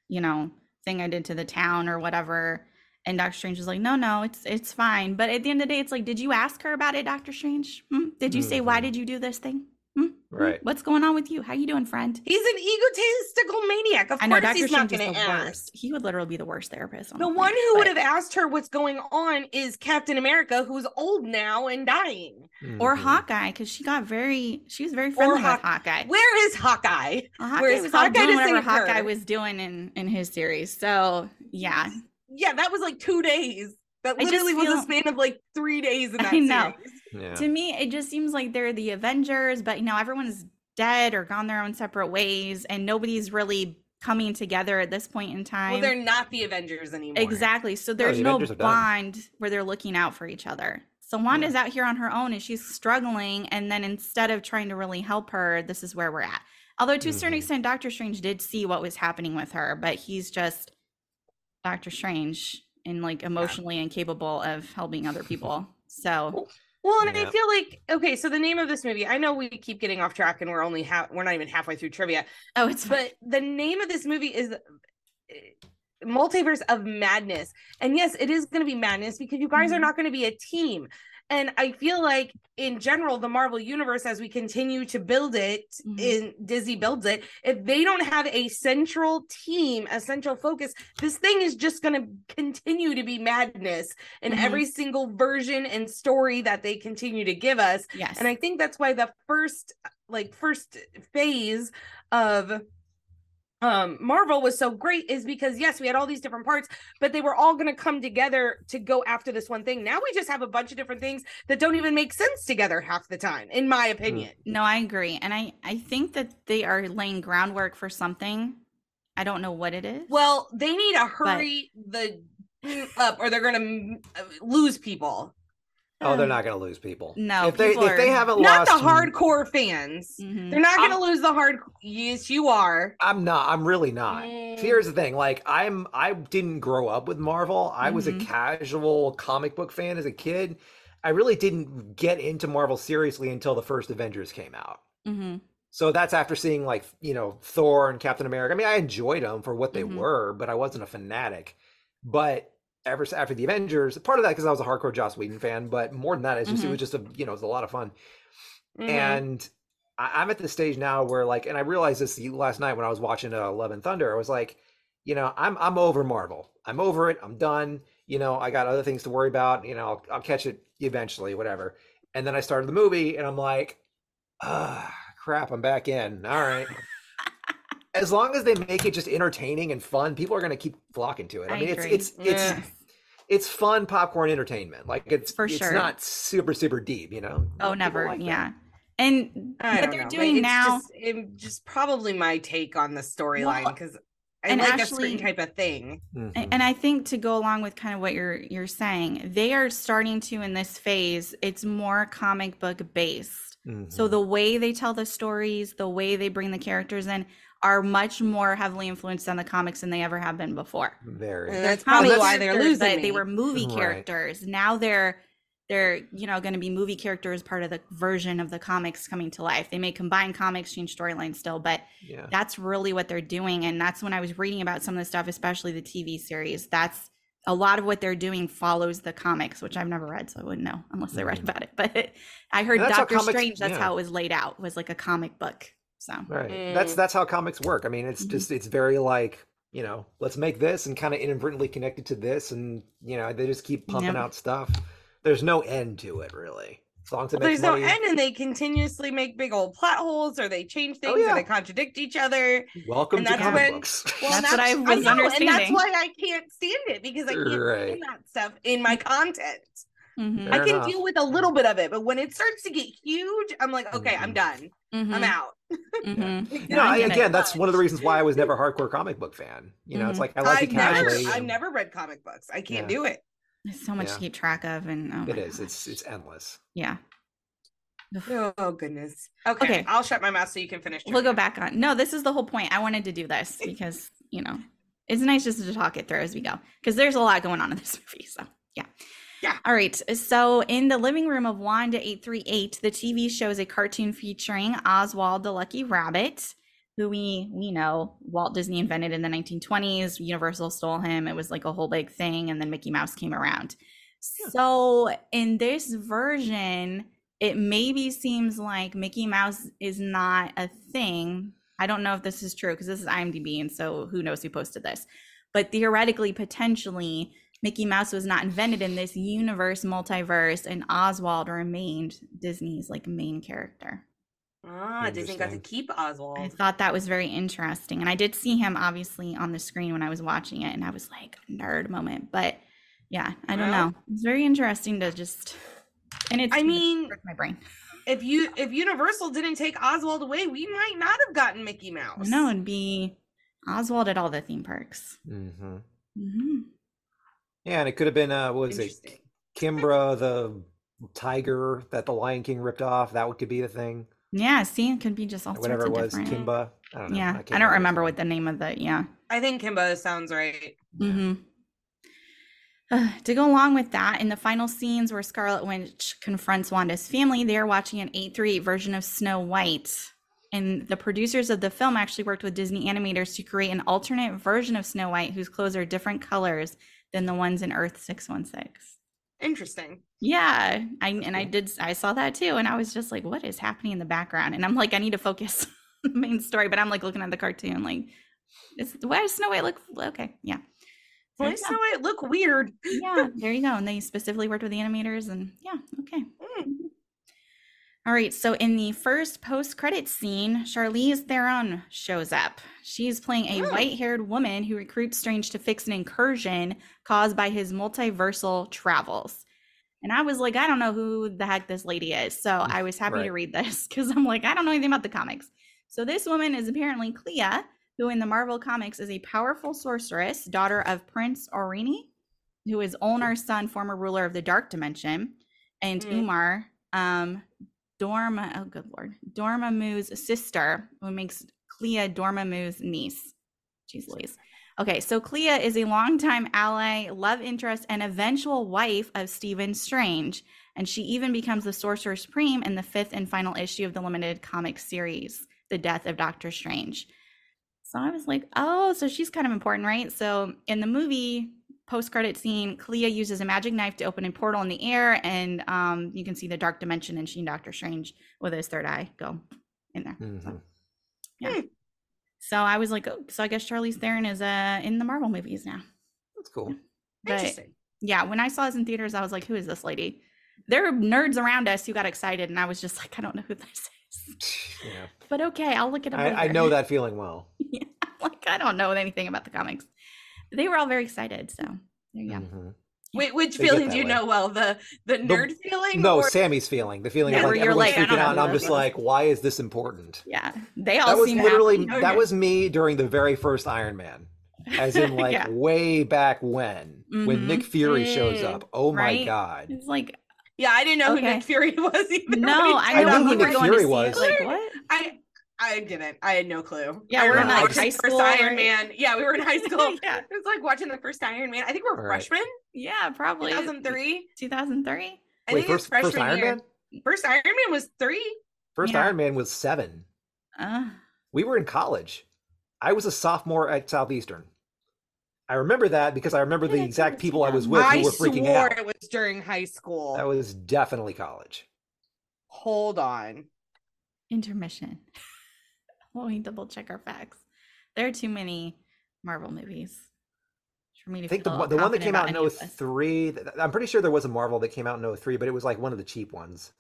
you know, thing I did to the town or whatever." And Doctor Strange was like, "No, no, it's it's fine." But at the end of the day, it's like, "Did you ask her about it, Doctor Strange? Hmm? Did you say why Mhm. did you do this thing? Hmm? Hmm? Right. What's going on with you? How are you doing, friend?" He's an egotistical maniac. Of I know course Doctor he's not Strange is going to ask. worst. He would literally be the worst therapist. On The the, one planet, who would have asked her what's going on is Captain America, who's old now and dying. Or Mhm. Hawkeye, because she got very, she was very friendly with Hawkeye. Where is Hawkeye? Well, Hawkeye Whereas was Hawkeye doing whatever save Hawkeye her. was doing in in his series. So yeah, Yeah, that was like two days. That I just literally was a span of like three days in I know. series. Yeah. to me, it just seems like they're the Avengers, but you know, everyone's dead or gone their own separate ways, and nobody's really coming together at this point in time. Well, they're not the Avengers anymore. Exactly. So there's the no Avengers are done. bond where they're looking out for each other. So Wanda's out here on her own and she's struggling. And then instead of trying to really help her, this is where we're at. Although to a certain Mhm. extent, Doctor Strange did see what was happening with her, but he's just Doctor Strange and like emotionally incapable of helping other people. So Well, and Yeah. I feel like okay, so the name of this movie, I know we keep getting off track and we're only half we're not even halfway through trivia, oh, it's but the name of this movie is uh, Multiverse of Madness. And yes, it is going to be madness because you guys are Mhm. not going to be a team. And I feel like in general, the Marvel universe, as we continue to build it, Mhm. in Disney builds it, if they don't have a central team, a central focus, this thing is just going to continue to be madness in Mhm. every single version and story that they continue to give us. yes. And I think that's why the first like first phase of um Marvel was so great is because yes, we had all these different parts, but they were all going to come together to go after this one thing. Now we just have a bunch of different things that don't even make sense together half the time, in my opinion. no, I agree. And I, I think that they are laying groundwork for something. I don't know what it is. Well, they need to hurry the up or they're going to lose people. Oh, they're not going to lose people. No, if they people if they haven't Not the hardcore fans. Mhm. They're not going to lose the hard Yes, you are. I'm not. I'm really not. Mm. Here's the thing. Like I'm. I didn't grow up with Marvel. I was a Mhm. casual comic book fan as a kid. I really didn't get into Marvel seriously until the first Avengers came out. Mhm. So that's after seeing like you know Thor and Captain America. I mean, I enjoyed them for what they Mhm. were, but I wasn't a fanatic. But ever after the Avengers, part of that because I was a hardcore Joss Whedon fan, but more than that, it's just it Mhm. was just a you know it was a lot of fun. Mhm. And I, I'm at the stage now where like, and I realized this last night when I was watching uh, Love and Thunder. I was like, you know, I'm I'm over Marvel. I'm over it. I'm done. You know, I got other things to worry about. You know, I'll, I'll catch it eventually, whatever. And then I started the movie, and I'm like, ah, crap, I'm back in. All right. As long as they make it just entertaining and fun, people are going to keep flocking to it. I, I mean, it's agree. it's it's Yeah. it's fun popcorn entertainment. Like it's For it's sure. not super super deep, you know. Oh, People never. like that. yeah. And I what they're know, but doing it's now, just, it- just probably my take on the storyline Well, because I and like a actually- certain type of thing. Mhm. And I think to go along with kind of what you're you're saying, they are starting to in this phase. It's more comic book based. So Mhm. the way they tell the stories, the way they bring the characters in are much more heavily influenced on the comics than they ever have been before. very. And that's Comic probably that's- why they're losing but They were movie Right. characters. Now they're they're you know going to be movie characters part of the version of the comics coming to life. They may combine comics, change storylines still, but Yeah. that's really what they're doing. And that's when I was reading about some of the stuff, especially the TV series. That's a lot of what they're doing follows the comics, which I've never read, so I wouldn't know unless I read Mhm. about it. But I heard And that's how Doctor comics- Strange. That's yeah. how it was laid out. Was like a comic book. So Right. That's Mm. that's how comics work. I mean, it's Mhm. just it's very like you know, let's make this and kind of inadvertently connected to this, and you know, they just keep pumping Yep. out stuff. There's no end to it, really. As long as it But makes there's no end, and they continuously make big old plot holes, or they change Oh, things, yeah. or they contradict each other. Welcome and to that's comic when- books. Well, That's what I was know, and that's why I can't stand it because I can't Right. stand that stuff in my content. mhm, I can enough. deal with a little bit of it, but when it starts to get huge, I'm like, okay, I'm Mhm. Done. I'm out. mhm. You Yeah, know, I I- get it. again, that's one of the reasons why I was never a hardcore comic book fan. You know, it's Mhm. like I like I've it never, casually. I've never read comic books. I can't Yeah. do it. There's so much Yeah. to keep track of, and oh It my is. It's gosh. it's endless. yeah. Oh goodness. Okay, Okay. I'll shut my mouth so you can finish. We'll go back on. No, this is the whole point. I wanted to do this because you know it's nice just to talk it through as we go because there's a lot going on in this movie. So yeah, Yeah. All right. So in the living room of Wanda eight three eight, the TV shows a cartoon featuring Oswald the Lucky Rabbit, who we we know Walt Disney invented in the 1920s. Universal stole him. It was like a whole big thing, and then Mickey Mouse came around. So in this version, it maybe seems like Mickey Mouse is not a thing. I don't know if this is true because this is IMDb, and so who knows who posted this. But theoretically, potentially, Mickey Mouse was not invented in this universe, multiverse, and Oswald remained Disney's like main character. Ah, Disney got to keep Oswald. I thought that was very interesting. And I did see him obviously on the screen when I was watching it, and I was like, nerd moment. But yeah, I don't Well- know. It's very interesting to just and it's I mean, hurts my brain. if you if Universal didn't take Oswald away, we might not have gotten Mickey Mouse. No, it'd be Oswald at all the theme parks. hmm hmm Yeah, and it could have been uh, what was it, Interesting. Kimbra the tiger that the Lion King ripped off? That could be the thing. Yeah, see, it could be just all Whatever it was, different. Kimba. I don't know. Yeah, can't I, don't remember what the name of the yeah. I think Kimba sounds right. hmm to go along with that, in the final scenes where Scarlet Witch confronts Wanda's family, they are watching an 838 version of Snow White. And the producers of the film actually worked with Disney animators to create an alternate version of Snow White whose clothes are different colors than the ones in Earth 616. Interesting. Yeah, I and I did I saw that too, and I was just like, what is happening in the background? And I'm like, I need to focus on the main story, but I'm like looking at the cartoon, like, is why does Snow White look okay? Yeah. Why yeah. Snow White look weird? yeah, there you go. And they specifically worked with the animators, and yeah, okay. Mm. All right, so in the first post-credit scene, Charlize Theron shows up. She's playing a Oh. white-haired woman who recruits Strange to fix an incursion caused by his multiversal travels. And I was like, I don't know who the heck this lady is. So I was happy to read this because I'm like, I don't know anything about the comics. So this woman is apparently Clea, who in the Marvel comics is a powerful sorceress, daughter of Prince Orini, who is Olnar's son, former ruler of the Dark Dimension, and Mm. Umar, um, Dorma, oh good lord, Dormammu's sister, who makes Clea Dormammu's niece. Jeez Louise. Okay, so Clea is a longtime ally, love interest, and eventual wife of Stephen Strange, and she even becomes the Sorcerer Supreme in the fifth and final issue of the limited comic series, The Death of Doctor Strange. So I was like, oh, so she's kind of important, right? So in the movie post credit scene, Clea uses a magic knife to open a portal in the air, and um, you can see the dark dimension and she and Doctor Strange with his third eye go in there. Mhm. Yeah. So I was like, oh, so I guess Charlize Theron is uh in the Marvel movies now. That's cool. But Interesting. yeah, when I saw this in theaters, I was like, who is this lady? There are nerds around us who got excited, and I was just like, I don't know who this is. Yeah. But okay, I'll look it up. I, I know that feeling well. yeah, like I don't know anything about the comics. But they were all very excited, so there you go. Mhm. Wait, which They get feeling do you way. know well? The the nerd feeling? No, or- Sammy's feeling. The feeling Yeah, of where like you're everyone's like, I don't freaking know out, and I'm just is. like, why is this important? Yeah, they all That was seem literally happy. that was me during the very first Iron Man. As in like Yeah. way back when when Mhm. Nick Fury shows up. Oh my god. It's like Yeah, I didn't know who Nick Fury was. Even No, I, he I showed know knew who Nick Fury was. Like what? I I didn't. I had no clue. Yeah, I we were in, like, high the first school, Iron right? Man. Yeah, we were in high school. Yeah. It was like watching the first Iron Man. I think we're All right. freshmen. Yeah, probably 2003. 2003. I Wait, think it was first first freshman Iron year. Man? First Iron Man was three. First Yeah. Iron Man was seven. Uh, We were in college. I was a sophomore at Southeastern. I remember that because I remember the exact people I was with I who were freaking swore out. it was during high school. That was definitely college. Hold on. intermission. Let me double check our facts. There are too many Marvel movies for me to I think the, feel one- the one that came out in any of this. 03, th- I'm pretty sure there was a Marvel that came out in 03, but it was like one of the cheap ones.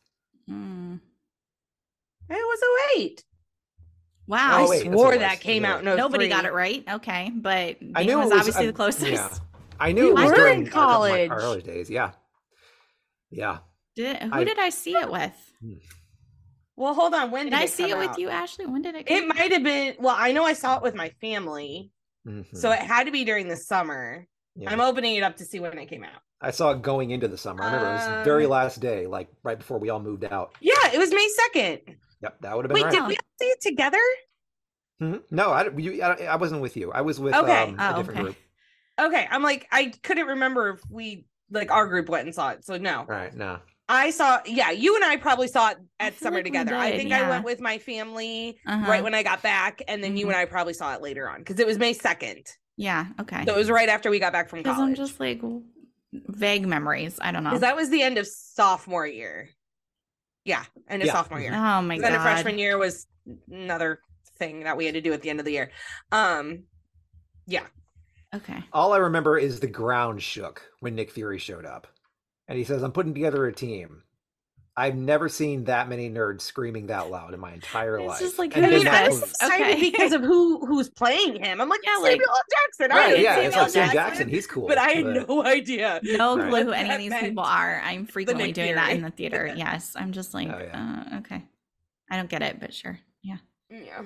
Mm. It was 08. Wow, Oh, I wait, that's swore that came You're out in 03. nobody got it right. Okay, but I knew was, it was obviously I- the closest. Yeah. I knew We it was were during in our- our- college. Our, early days. Yeah. Yeah. Did who I- did I see it with? Well, hold on. When Did did, I it see it come with you, Ashley? When did it? Come It might have been. Well, I know I saw it with my family, Mhm. so it had to be during the summer. Yeah. I'm opening it up to see when it came out. I saw it going into the summer. I remember it was the very Um, last day, like right before we all moved out. Yeah, it was May 2nd. Yep, that would have been Wait, right. did we all see it together? Mhm. No, I, you, I, I wasn't with you. I was with Okay. um, a Oh, different okay. group. Okay, I'm like, I couldn't remember if we like our group went and saw it. So no, Right. No. I saw. Yeah, you and I probably saw it at feel summer like we together. I did, think I went with my family Uh-huh. right when I got back, and then you Mhm. and I probably saw it later on because it was May 2nd. Yeah. Okay. So it was right after we got back from college. I'm just like vague memories. I don't know. Because that was the end of sophomore year. Yeah, end of Yeah. sophomore year. oh my then god. the freshman year was another thing that we had to do at the end of the year. Um, yeah, Okay. All I remember is the ground shook when Nick Fury showed up. And he says, I'm putting together a team. I've never seen that many nerds screaming that loud in my entire It's life. just like, And I mean, I was excited Okay. because of who who's playing him. I'm like, Yeah, yeah, like- Samuel L. Jackson. Right, know yeah, Samuel it's L. like Sam Jackson. He's cool. but I had no idea. No Right. clue who any of these meant people are. I'm frequently Nick doing that in the theater. Yes. I'm just like, Oh, yeah. uh, okay. I don't get it, but sure. Yeah. Yeah.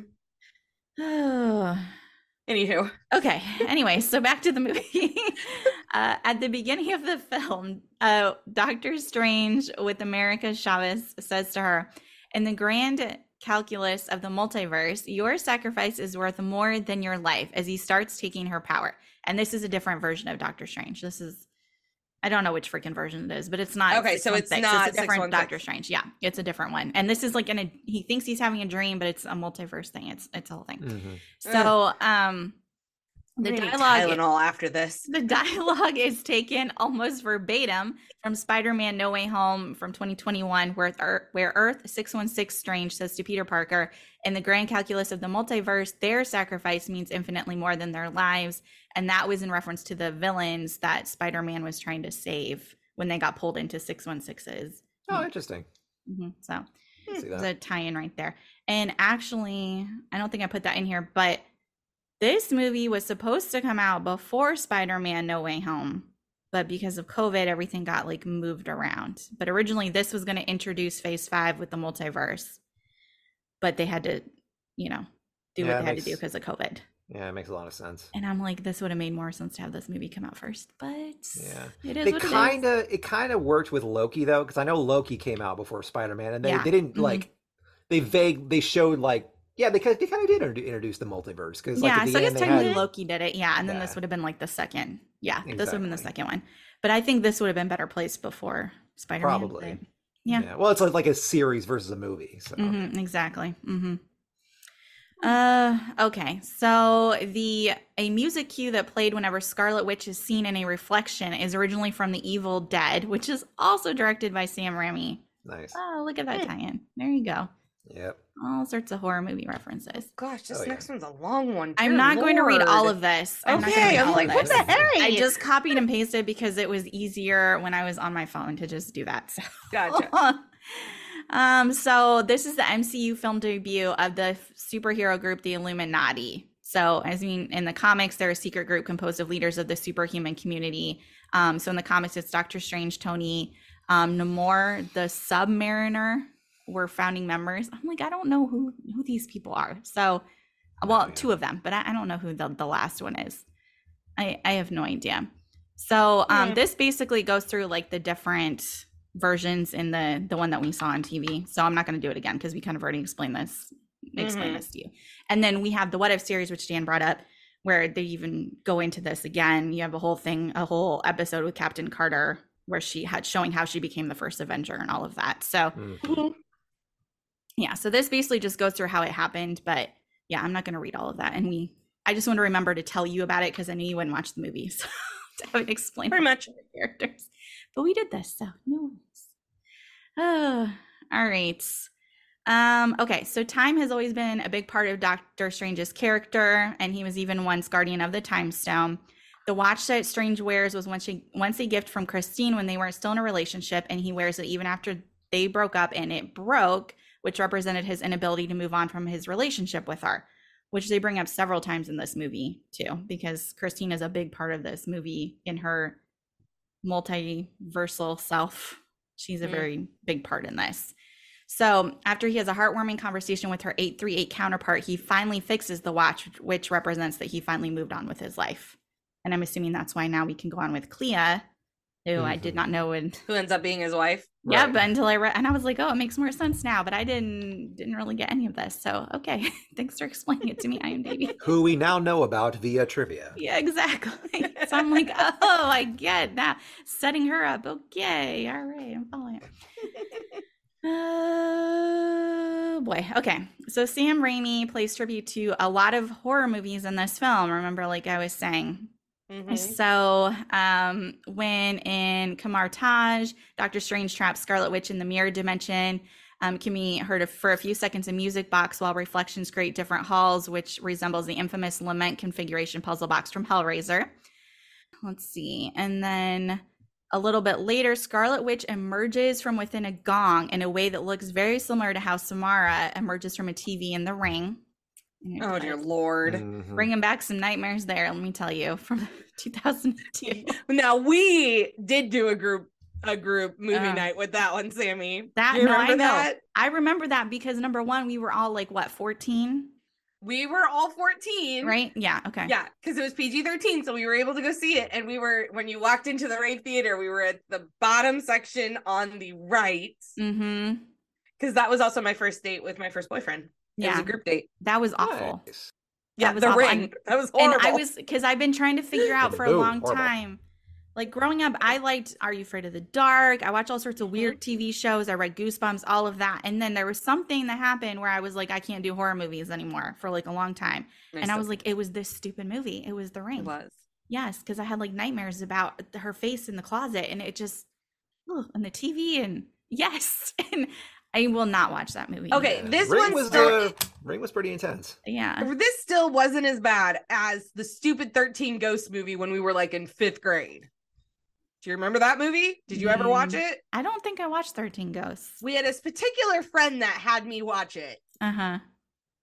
Oh. Anywho, Okay. Anyway, so back to the movie. uh, at the beginning of the film, uh, Doctor Strange with America Chavez says to her, "In the grand calculus of the multiverse, your sacrifice is worth more than your life." As he starts taking her power, and this is a different version of Doctor Strange. This is. I don't know which freaking version it is, but it's not. Okay, so it's 616. not It's a different Doctor Strange. Yeah, it's a different one, and this is like in a. He thinks he's having a dream, but it's a multiverse thing. It's it's a whole thing. Mhm. So, um, the I'm gonna dialogue Tylenol after this. the dialogue is taken almost verbatim from Spider-Man No Way Home from 2021 where Earth, where Earth 616 Strange says to Peter Parker in the grand calculus of the multiverse their sacrifice means infinitely more than their lives and that was in reference to the villains that Spider-Man was trying to save when they got pulled into 616's Oh, interesting. Mhm, so I see there's that. a tie-in right there. And actually, I don't think I put that in here, but this movie was supposed to come out before Spider-Man No Way Home. But because of COVID, everything got like moved around. But originally this was going to introduce phase 5 with the multiverse. But they had to, you know, do Yeah, what they had to do because of COVID. Yeah, it makes a lot of sense. And I'm like this would have made more sense to have this movie come out first. But Yeah. it is it kind of it kind of worked with Loki though, because I know Loki came out before Spider Man, and they, Yeah. they didn't Mhm. like they vague they showed like yeah they kind they kind of did introduce the multiverse because like yeah, at the so I guess technically had, Loki did it. Yeah, and then this would have been like the second. Yeah, this would have been the second one. But I think this would have been better placed before Spider Man. Probably. Yeah. yeah. Well, it's like, like a series versus a movie. So hmm exactly. hmm Uh, okay. So the a music cue that played whenever Scarlet Witch is seen in a reflection is originally from The Evil Dead, which is also directed by Sam Raimi. nice. Oh, look at that tie-in. There you go. Yep. All sorts of horror movie references. Gosh, this Oh, yeah. next one's a long one. I'm Dear not going to read all of this. I'm Okay, I'm like, of what the heck? I just copied and pasted because it was easier when I was on my phone to just do that. So. Gotcha. um, so this is the MCU film debut of the superhero group, the Illuminati. So, as I mean, in the comics, they're a secret group composed of leaders of the superhuman community. Um, so in the comics, it's Doctor Strange, Tony, um, Namor, the Submariner were founding members. I'm like, I don't know who who these people are. So, well, Oh, yeah. two of them, but I, I don't know who the, the last one is. I I have no idea. So um, Hmm. this basically goes through like the different versions in the the one that we saw on TV. So I'm not going to do it again because we kind of already explained this explained Mhm. this to you. And then we have the What If series, which Dan brought up, where they even go into this again. You have a whole thing, a whole episode with Captain Carter where she had showing how she became the first Avenger and all of that. So Mhm. Yeah, so this basically just goes through how it happened, but yeah, I'm not going to read all of that. And we, I just want to remember to tell you about it because I knew you wouldn't watch the movie, so have it explained Pretty much. the characters. But we did this, so no worries. Oh, all right. Um, okay, so time has always been a big part of Doctor Strange's character, and he was even once guardian of the Time Stone. The watch that Strange wears was once, she, once a gift from Christine when they were still in a relationship, and he wears it even after they broke up and it broke, which represented his inability to move on from his relationship with her, which they bring up several times in this movie too, because Christine is a big part of this movie in her multiversal self. She's a Mm. very big part in this. So, after he has a heartwarming conversation with her 838 counterpart, he finally fixes the watch, which represents that he finally moved on with his life. And I'm assuming that's why now we can go on with Clea, who I did Mhm. not know would. Who ends up being his wife? Yeah, Right. but until I read, and I was like, oh, it makes more sense now. But I didn't didn't really get any of this. So, okay, thanks for explaining it to me, I am IMDb. Who we now know about via trivia. Yeah, exactly. So I'm like, oh, I get that. Setting her up. Okay. All right. I'm following it. Oh boy. Okay. So Sam Raimi plays tribute to a lot of horror movies in this film. Remember, like I was saying. Mhm. So, um, when in Kamar Taj, Doctor Strange traps Scarlet Witch in the mirror dimension, um, can be heard of, for a few seconds a music box while reflections create different halls, which resembles the infamous lament configuration puzzle box from Hellraiser. Let's see. And then a little bit later, Scarlet Witch emerges from within a gong in a way that looks very similar to how Samara emerges from a TV in the ring. And you're Oh dear lord. Mhm. bringing back some nightmares there let me tell you from 2002 Now we did do a group a group movie Uh, night with that one, Sammy. that you no, remember I know. that? i remember that because number one we were all like what 14 We were all 14. right yeah okay Yeah, because it was PG 13, so we were able to go see it. And we were, when you walked into the rave theater, we were at the bottom section on the right. mm-hmm Because that was also my first date with my first boyfriend. It was yeah a group date. that was awful Nice. Yeah, was the awful. ring. I'm- that was and i was because i've been trying to figure out for a boo, long horrible. time like growing up i liked are you afraid of the dark i watched all sorts Mm-hmm. of weird tv shows i read goosebumps all of that and then there was something that happened where i was like i can't do horror movies anymore for like a long time and i was like it was this stupid movie it was the ring it was. Yes, because I had like nightmares about her face in the closet, and it just, ugh, and the TV, and yes, and I will not watch that movie. Okay, Yeah. this Ring one was still- uh, Ring was pretty intense. yeah, This still wasn't as bad as the stupid 13 ghosts movie when we were like in fifth grade. Do you remember that movie? Did you ever watch Mm. it? I don't think I watched Thirteen Ghosts. We had this particular friend that had me watch it. Uh huh.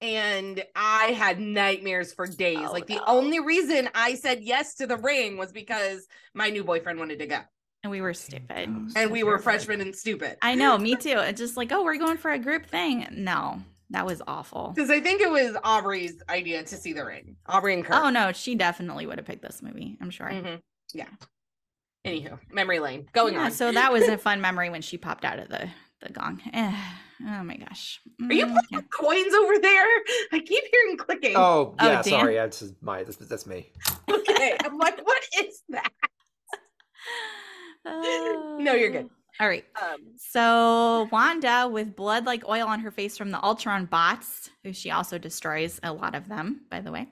and I had nightmares for days. Oh, like the no. only reason I said yes to the ring was because my new boyfriend wanted to go, And we were stupid. Ghosts. and we were freshmen and stupid. I know, me too. It's just like, oh, we're going for a group thing. No, that was awful. Because I think it was Aubrey's idea to see the ring. Aubrey and Kurt. Oh no, she definitely would have picked this movie. I'm sure. Mhm. Yeah. Anywho, memory lane. Going yeah, on. so that was a fun memory when she popped out of the the gong. Eh, oh my gosh. Are you Mm, putting yeah. coins over there? I keep hearing clicking. Oh Oh, yeah, Dan. sorry. That's my that's, that's me. Okay. I'm like, what is that? No, you're good. All right. Um, So Wanda, with blood like oil on her face from the Ultron bots, who she also destroys a lot of them, by the way.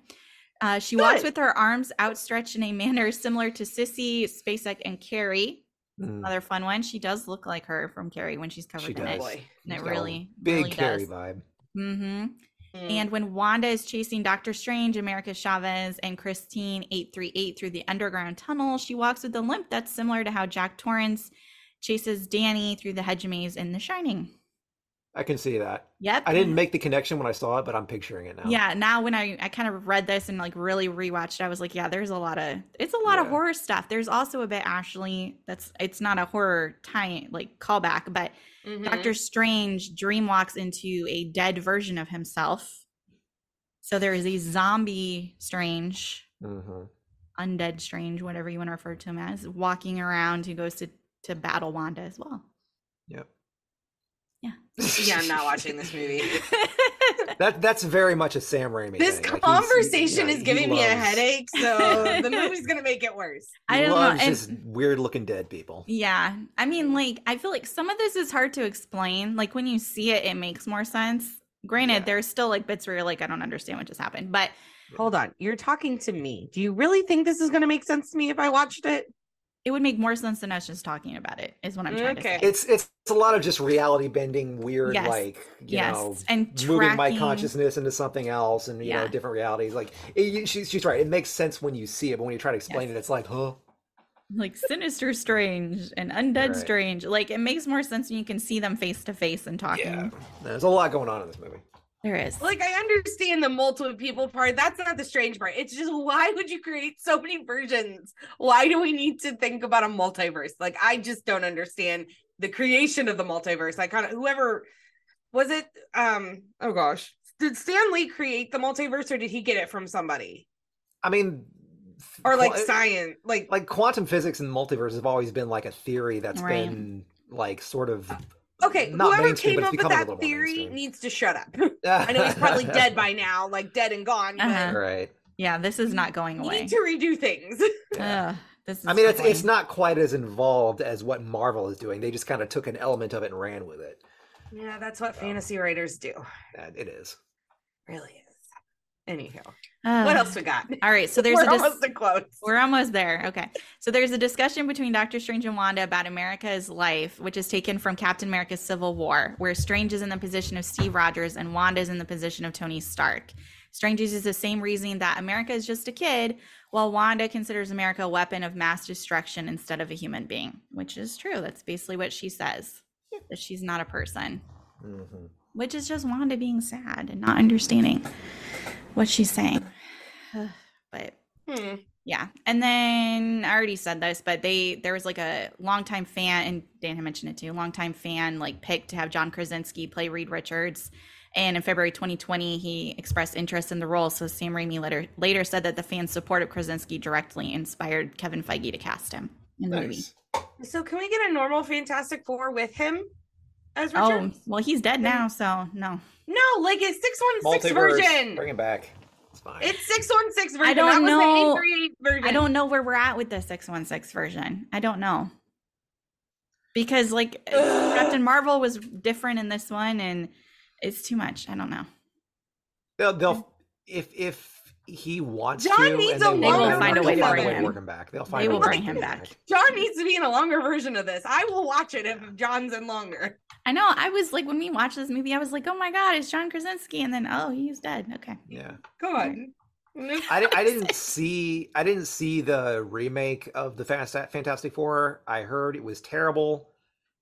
Uh, she walks with her arms outstretched in a manner similar to Sissy, Spacek, and Carrie. Mm, Another fun one. She does look like her from Carrie when she's covered She in does. it. And it she's got a really, big really Carrie does. vibe. Mm-hmm. Mm. And when Wanda is chasing Doctor Strange, America Chavez, and Christine 838 through the underground tunnel, she walks with a limp that's similar to how Jack Torrance chases Danny through the hedge maze in The Shining. I can see that. Yep. I didn't make the connection when I saw it, but I'm picturing it now. Yeah, now when I I kind of read this and like really rewatched, I was like, yeah, there's a lot of it's a lot of horror stuff. There's also a bit Ashley that's it's not a horror tie like callback, but Mhm. Doctor Strange dream walks into a dead version of himself. So there is a zombie Strange, hmm undead Strange, whatever you want to refer to him as, walking around who goes to to battle Wanda as well. Yep. Yeah. Yeah, I'm not watching this movie. That that's very much a Sam Raimi. This thing. Like, he's- conversation yeah, is he giving me a headache, so the movie's gonna make it worse. I don't know. and- just weird looking dead people. Yeah. I mean, like, I feel like some of this is hard to explain. Like, when you see it, it makes more sense. Granted, Yeah. there's still like bits where you're like, I don't understand what just happened. But Hold on, you're talking to me. Do you really think this is gonna make sense to me if I watched it? It would make more sense than us just talking about it, is what I'm trying Okay. to say. It's it's a lot of just reality bending, weird, Yes. like you Yes, know, and moving my consciousness into something else, and you know, different realities. Like it, you- she's she's right. It makes sense when you see it, but when you try to explain Yes. it, it's like, huh? like sinister strange and undead Right. strange. Like, it makes more sense when you can see them face to face and talking. Yeah, there's a lot going on in this movie. There is. Like I understand the multiple people part. That's not the strange part. It's just why would you create so many versions? Why do we need to think about a multiverse? Like I just don't understand the creation of the multiverse. I kind of whoever was it um oh gosh. Did Stan Lee create the multiverse or did he get it from somebody? I mean, Or like qua- science like like quantum physics and multiverse have always been like a theory that's Right. been like sort of Okay, not whoever came up with that theory needs to shut up. I know he's probably dead by now, like dead and gone, Uh-huh. right. yeah, this is not going you away. need to redo things. Yeah. Ugh, this is I mean, it's it's not quite as involved as what Marvel is doing. They just kind of took an element of it and ran with it. yeah, that's what fantasy writers do. And it is. Really is. Anyhow, Ugh. what else we got? All right, so there's We're a dis- almost to close. We're almost there. Okay. So there's a discussion between Doctor Strange and Wanda about America's life, which is taken from Captain America's Civil War, where Strange is in the position of Steve Rogers and Wanda is in the position of Tony Stark. Strange uses the same reasoning that America is just a kid, while Wanda considers America a weapon of mass destruction instead of a human being, which is true. That's basically what she says, that she's not a person, hmm which is just Wanda being sad and not understanding what she's saying. but Hmm. yeah. And then I already said this, but they there was like a longtime fan, and Dan had mentioned it too, longtime fan like picked to have John Krasinski play Reed Richards. And in February 2020, he expressed interest in the role. So Sam Raimi later later said that the fans' support of Krasinski directly inspired Kevin Feige to cast him in the movie. So can we get a normal Fantastic Four with him as Oh, well, he's dead now, so no. No, like a six one six Multiverse. version. Bring it back. It's fine. It's six one six version. I don't that know. version. I don't know where we're at with the 616 version. I don't know. Because like Ugh. Captain Marvel was different in this one and it's too much. I don't know. They'll, they'll if if he wants John to, needs and a they They will longer find a way to bring him. work him back. They'll find They a will way to bring him him back. John needs to be in a longer version of this. I will watch it if John's in longer. I know. I was like when we watched this movie, I was like, "Oh my god, it's John Krasinski." And then, "Oh, he's dead." Okay. Yeah. Come on. I, I didn't see I didn't see the remake of the Fast Fantastic Four. I heard it was terrible,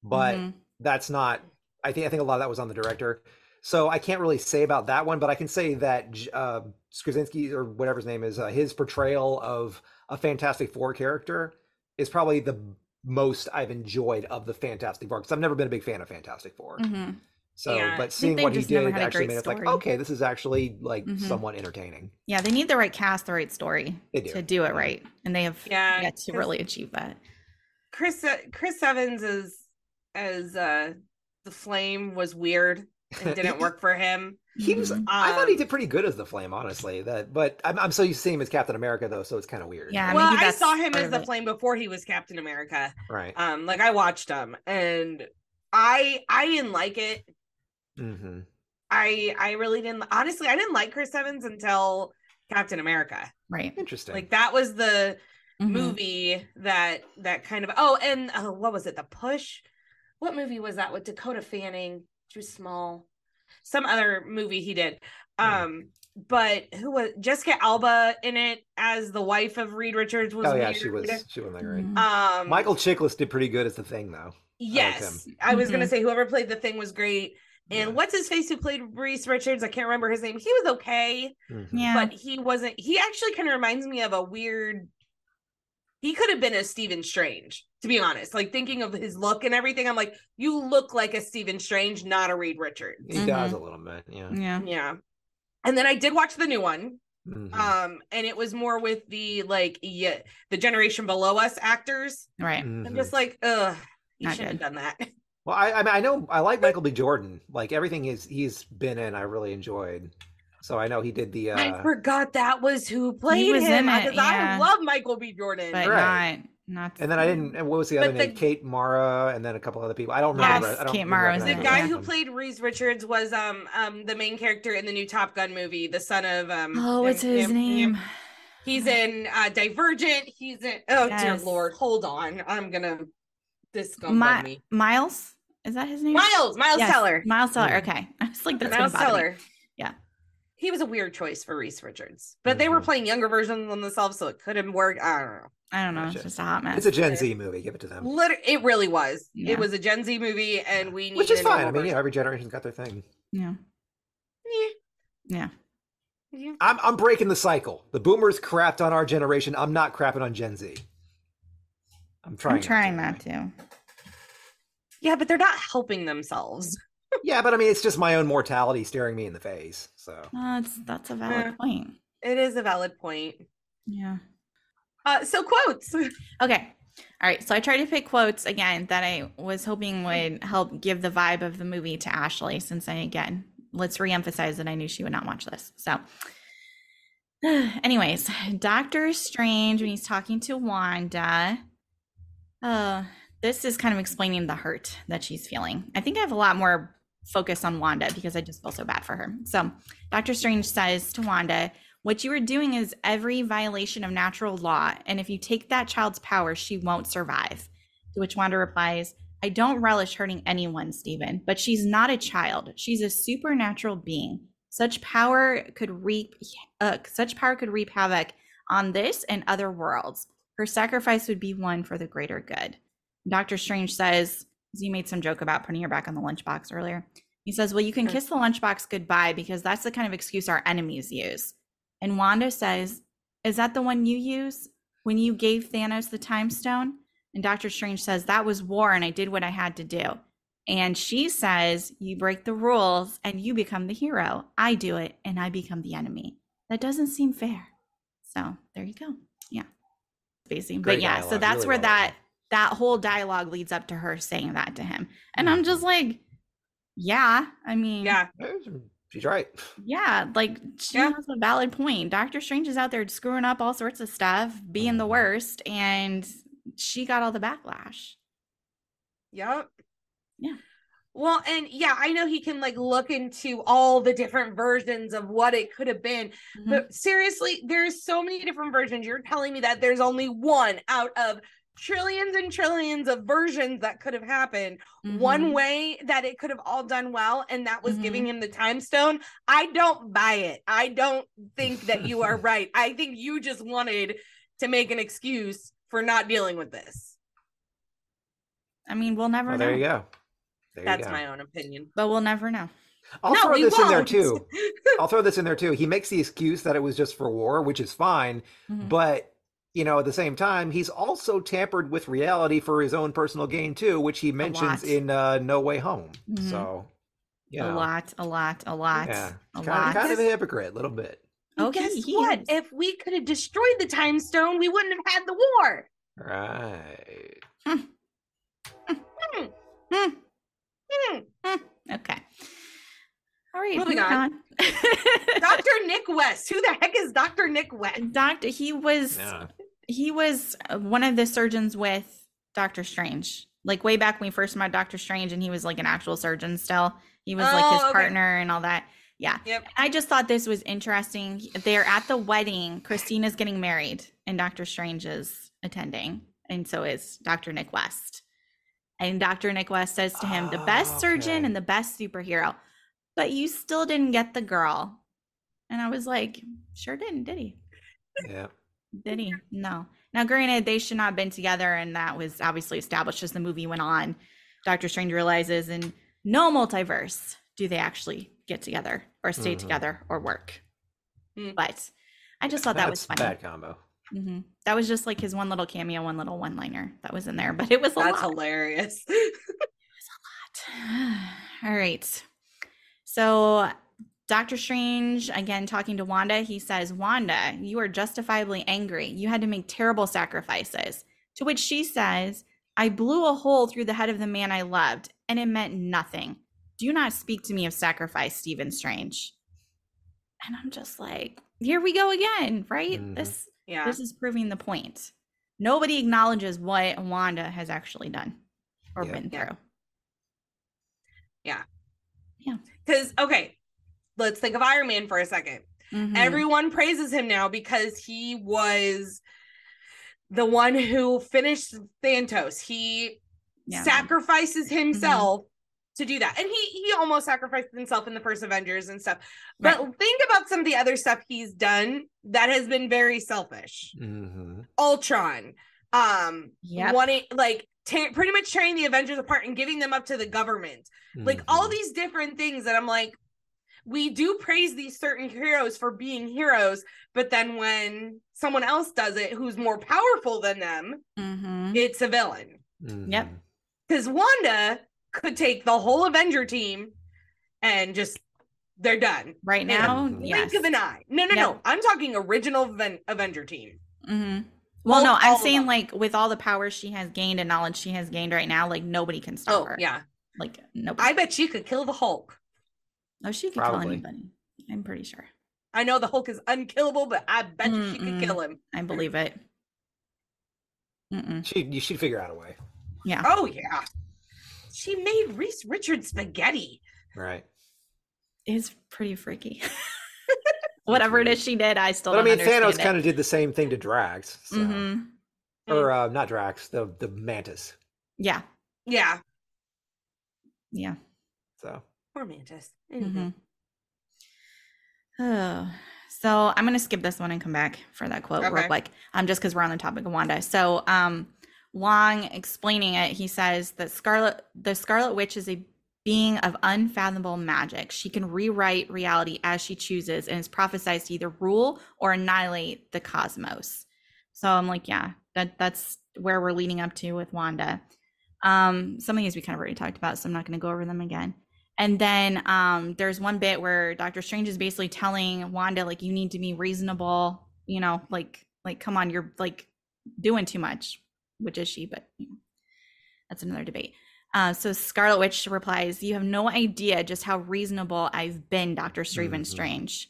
but Mhm. that's not. I think I think a lot of that was on the director. So I can't really say about that one, but I can say that J- uh, Krasinski or whatever his name is, uh, his portrayal of a Fantastic Four character is probably the most I've enjoyed of the Fantastic Four because I've never been a big fan of Fantastic 4 Mhm. So, Yeah. but seeing what he did actually great made it like, okay, this is actually like Mhm. somewhat entertaining. Yeah, they need the right cast, the right story do. to do it right, and they have Yeah, yet to 'cause- really achieve that. Chris uh, Chris Evans as as uh the flame was weird and didn't work for him. He was. Mhm. I thought he Um, did pretty good as the Flame, honestly. That, but I'm, I'm so used to seeing him as Captain America, though, so it's kind of weird. Yeah, well, maybe I saw him as the flame before he was Captain America. Right. Um, like I watched him and I I didn't like it. Mm-hmm. I I really didn't honestly I didn't like Chris Evans until Captain America. Right. Interesting. Like that was the Mhm. movie that that kind of oh and uh, what was it the push what movie was that with dakota fanning she was small some other movie he did Yeah. um but who was jessica alba in it as the wife of reed richards was oh yeah, weird. she was. She wasn't that great. Mhm. um Michael Chiklis did pretty good as the Thing, though. yes i was gonna Mhm. say whoever played the thing was great and Yeah. what's his face who played reese richards i can't remember his name he was okay Mhm. Yeah. but he wasn't he actually kind of reminds me of a weird he could have been a Stephen Strange, to be honest. Like thinking of his look and everything, I'm like, you look like a Stephen Strange, not a Reed Richards. He does Mhm. a little bit. Yeah. yeah. Yeah. And then I did watch the new one. Mhm. Um, and it was more with the like yeah, the generation below us actors. Right. I'm Mhm. just like, ugh, you should have done that. Well, I, I mean, I know I like Michael B. Jordan. Like everything he's he's been in, I really enjoyed. So I know he did the. Uh, I forgot that was who played was him in it, because I love Michael B. Jordan. but Right. not not. And then I didn't. And what was the other But name? the- Kate Mara, and then a couple other people. I don't Yes, remember. I don't Kate even Mara was the in recognize it, guy yeah. who played Reese Richards was um um the main character in the new Top Gun movie, the son of um. Oh, what's him- his him- name? him. He's in uh Divergent. He's in. Oh dear lord, hold on. I'm gonna. This gonna me. Miles. Is that his name? Miles, Miles Yes, Teller. Miles Teller. Okay, I was like, that's Miles gonna bother me. Teller. Yeah. He was a weird choice for Reed Richards, but they were Mhm. playing younger versions of themselves, so it couldn't work. I don't know. I don't know. Gotcha. It's just a hot mess. It's a Gen Z movie. Give it to them. Liter- it really was. Yeah. It was a Gen Z movie, and we Which is fine. I normal mean, yeah, every generation's got their thing. yeah. version. Yeah. Yeah. I'm I'm breaking the cycle. The boomers crapped on our generation. I'm not crapping on Gen Z. I'm trying. I'm trying to, not to. Yeah, but they're not helping themselves. Yeah, but I mean, it's just my own mortality staring me in the face. So That's that's a valid Yeah. point. It is a valid point. Yeah. Uh, so quotes. Okay. All right. So I tried to pick quotes again that I was hoping would help give the vibe of the movie to Ashley, since I, again, let's reemphasize that I knew she would not watch this. So, anyways, Doctor Strange, when he's talking to Wanda, uh, this is kind of explaining the hurt that she's feeling. I think I have a lot more focus on Wanda because I just feel so bad for her. So, Doctor Strange says to Wanda, what you are doing is every violation of natural law, and if you take that child's power, she won't survive. To which Wanda replies, I don't relish hurting anyone, Stephen, but she's not a child. She's a supernatural being. Such power could reap uh, such power could reap havoc on this and other worlds. Her sacrifice would be one for the greater good. Doctor Strange says, he made some joke about putting her back on the lunchbox earlier. He says, Well, you can kiss the lunchbox goodbye because that's the kind of excuse our enemies use. And Wanda says, Is that the one you use when you gave Thanos the time stone? And Doctor Strange says, That was war and I did what I had to do. And she says, You break the rules and you become the hero. I do it and I become the enemy. That doesn't seem fair. So there you go. Yeah. Great but yeah, so that's really where well that. That whole dialogue leads up to her saying that to him. And I'm just like, yeah, I mean, yeah. she's right. yeah, like she Yeah. has a valid point. Doctor Strange is out there screwing up all sorts of stuff, being the Mhm. worst, and she got all the backlash. Yep. Yeah. Well, and yeah, I know he can like look into all the different versions of what it could have been. Mhm. But seriously, there's so many different versions. You're telling me that there's only one out of trillions and trillions of versions that could have happened. One Mhm. way that it could have all done well, and that was Mhm. giving him the time stone. I don't buy it. I don't think that you are right. I think you just wanted to make an excuse for not dealing with this. I mean, we'll never Well, know. there you go. There you That's go. my own opinion. But we'll never know. I'll No, throw we this in there too. I'll throw this in there too. He makes the excuse that it was just for war, which is fine, Mhm. but you know, at the same time, he's also tampered with reality for his own personal gain too, which he mentions in uh, No Way Home. Mhm. So, you A lot, a lot, a lot, yeah, a kind, lot. of, kind of a hypocrite, a little bit. Oh, And guess he- he what? is. If we could have destroyed the time stone, we wouldn't have had the war. Right. Hmm. Hmm. Hmm. Okay. All right. Moving moving on. on. Dr. Nick West. Who the heck is Dr. Nick West? Doctor, he was Yeah. He was uh, one of the surgeons with Doctor Strange. Like way back when we first met Doctor Strange, and he was like an actual surgeon still. He was like his Oh, okay. partner and all that. Yeah. Yep. I just thought this was interesting. They're at the wedding. Christina's getting married, and Doctor Strange is attending, and so is Doctor Nick West. And Doctor Nick West says to him, "The best Oh, surgeon and the best superhero, but you still didn't get the girl." And I was like, "Sure didn't, did he? Yeah. Did he? No. Now, granted, they should not have been together, and that was obviously established as the movie went on. Doctor Strange realizes in no multiverse do they actually get together or stay Mhm. together or work. Hmm. But I just thought that was funny. Bad combo. hmm That was just like his one little cameo, one little one liner that was in there, but it was a That's lot. hilarious. It was a lot. All right. So Doctor Strange, again talking to Wanda, he says, Wanda, you are justifiably angry. You had to make terrible sacrifices. To which she says, I blew a hole through the head of the man I loved, and it meant nothing. Do not speak to me of sacrifice, Stephen Strange. And I'm just like, here we go again, right? Mhm. This Yeah. this is proving the point. Nobody acknowledges what Wanda has actually done or Yeah. been through. Yeah. Yeah. Because, okay, let's think of Iron Man for a 2nd Mhm. Everyone praises him now because he was the one who finished Thanos. He Yeah. sacrifices himself to do that. And he he almost sacrificed himself in the first Avengers and stuff. But think about some of the other stuff he's done that has been very selfish. hmm Ultron, um, Yep. wanting like ta- pretty much tearing the Avengers apart and giving them up to the government. Like Mm-hmm. all these different things that I'm like, we do praise these certain heroes for being heroes, but then when someone else does it who's more powerful than them, Mhm. it's a villain. Yep. Because Wanda could take the whole Avenger team and just they're done. Right In a now, blink yes. of an eye. No, no, Yep. no. I'm talking original Aven- Avenger team. hmm Well, no, I'm saying like with all the power she has gained and knowledge she has gained right now, like nobody can stop Oh, her. yeah. Like nobody. I bet she could kill the Hulk. Oh, she could Probably. kill anybody. I'm pretty sure. I know the Hulk is unkillable, but I bet you she could kill him. I believe it. Mm-mm. She you should figure out a way. Yeah. Oh yeah. She made Reed Richards spaghetti. Right. It's pretty freaky. Whatever it is she did, I still But I don't mean, understand Thanos kind of did the same thing to Drax. So. Mhm. Or uh, not Drax, the the Mantis. Yeah. Yeah. Yeah. So Poor Mantis. Mhm. Oh, so I'm gonna skip this one and come back for that quote real Okay. quick. Um, just because we're on the topic of Wanda. So, um, Wong explaining it, he says that Scarlet, the Scarlet Witch, is a being of unfathomable magic. She can rewrite reality as she chooses, and is prophesied to either rule or annihilate the cosmos. So I'm like, yeah, that that's where we're leading up to with Wanda. Um, some of these we kind of already talked about, so I'm not going to go over them again. And then um, there's one bit where Doctor Strange is basically telling Wanda like, you need to be reasonable. You know, like like come on, you're like doing too much, which is she, but you know, that's another debate. Uh, so Scarlet Witch replies, "You have no idea just how reasonable I've been, Doctor Stephen Mhm. Strange."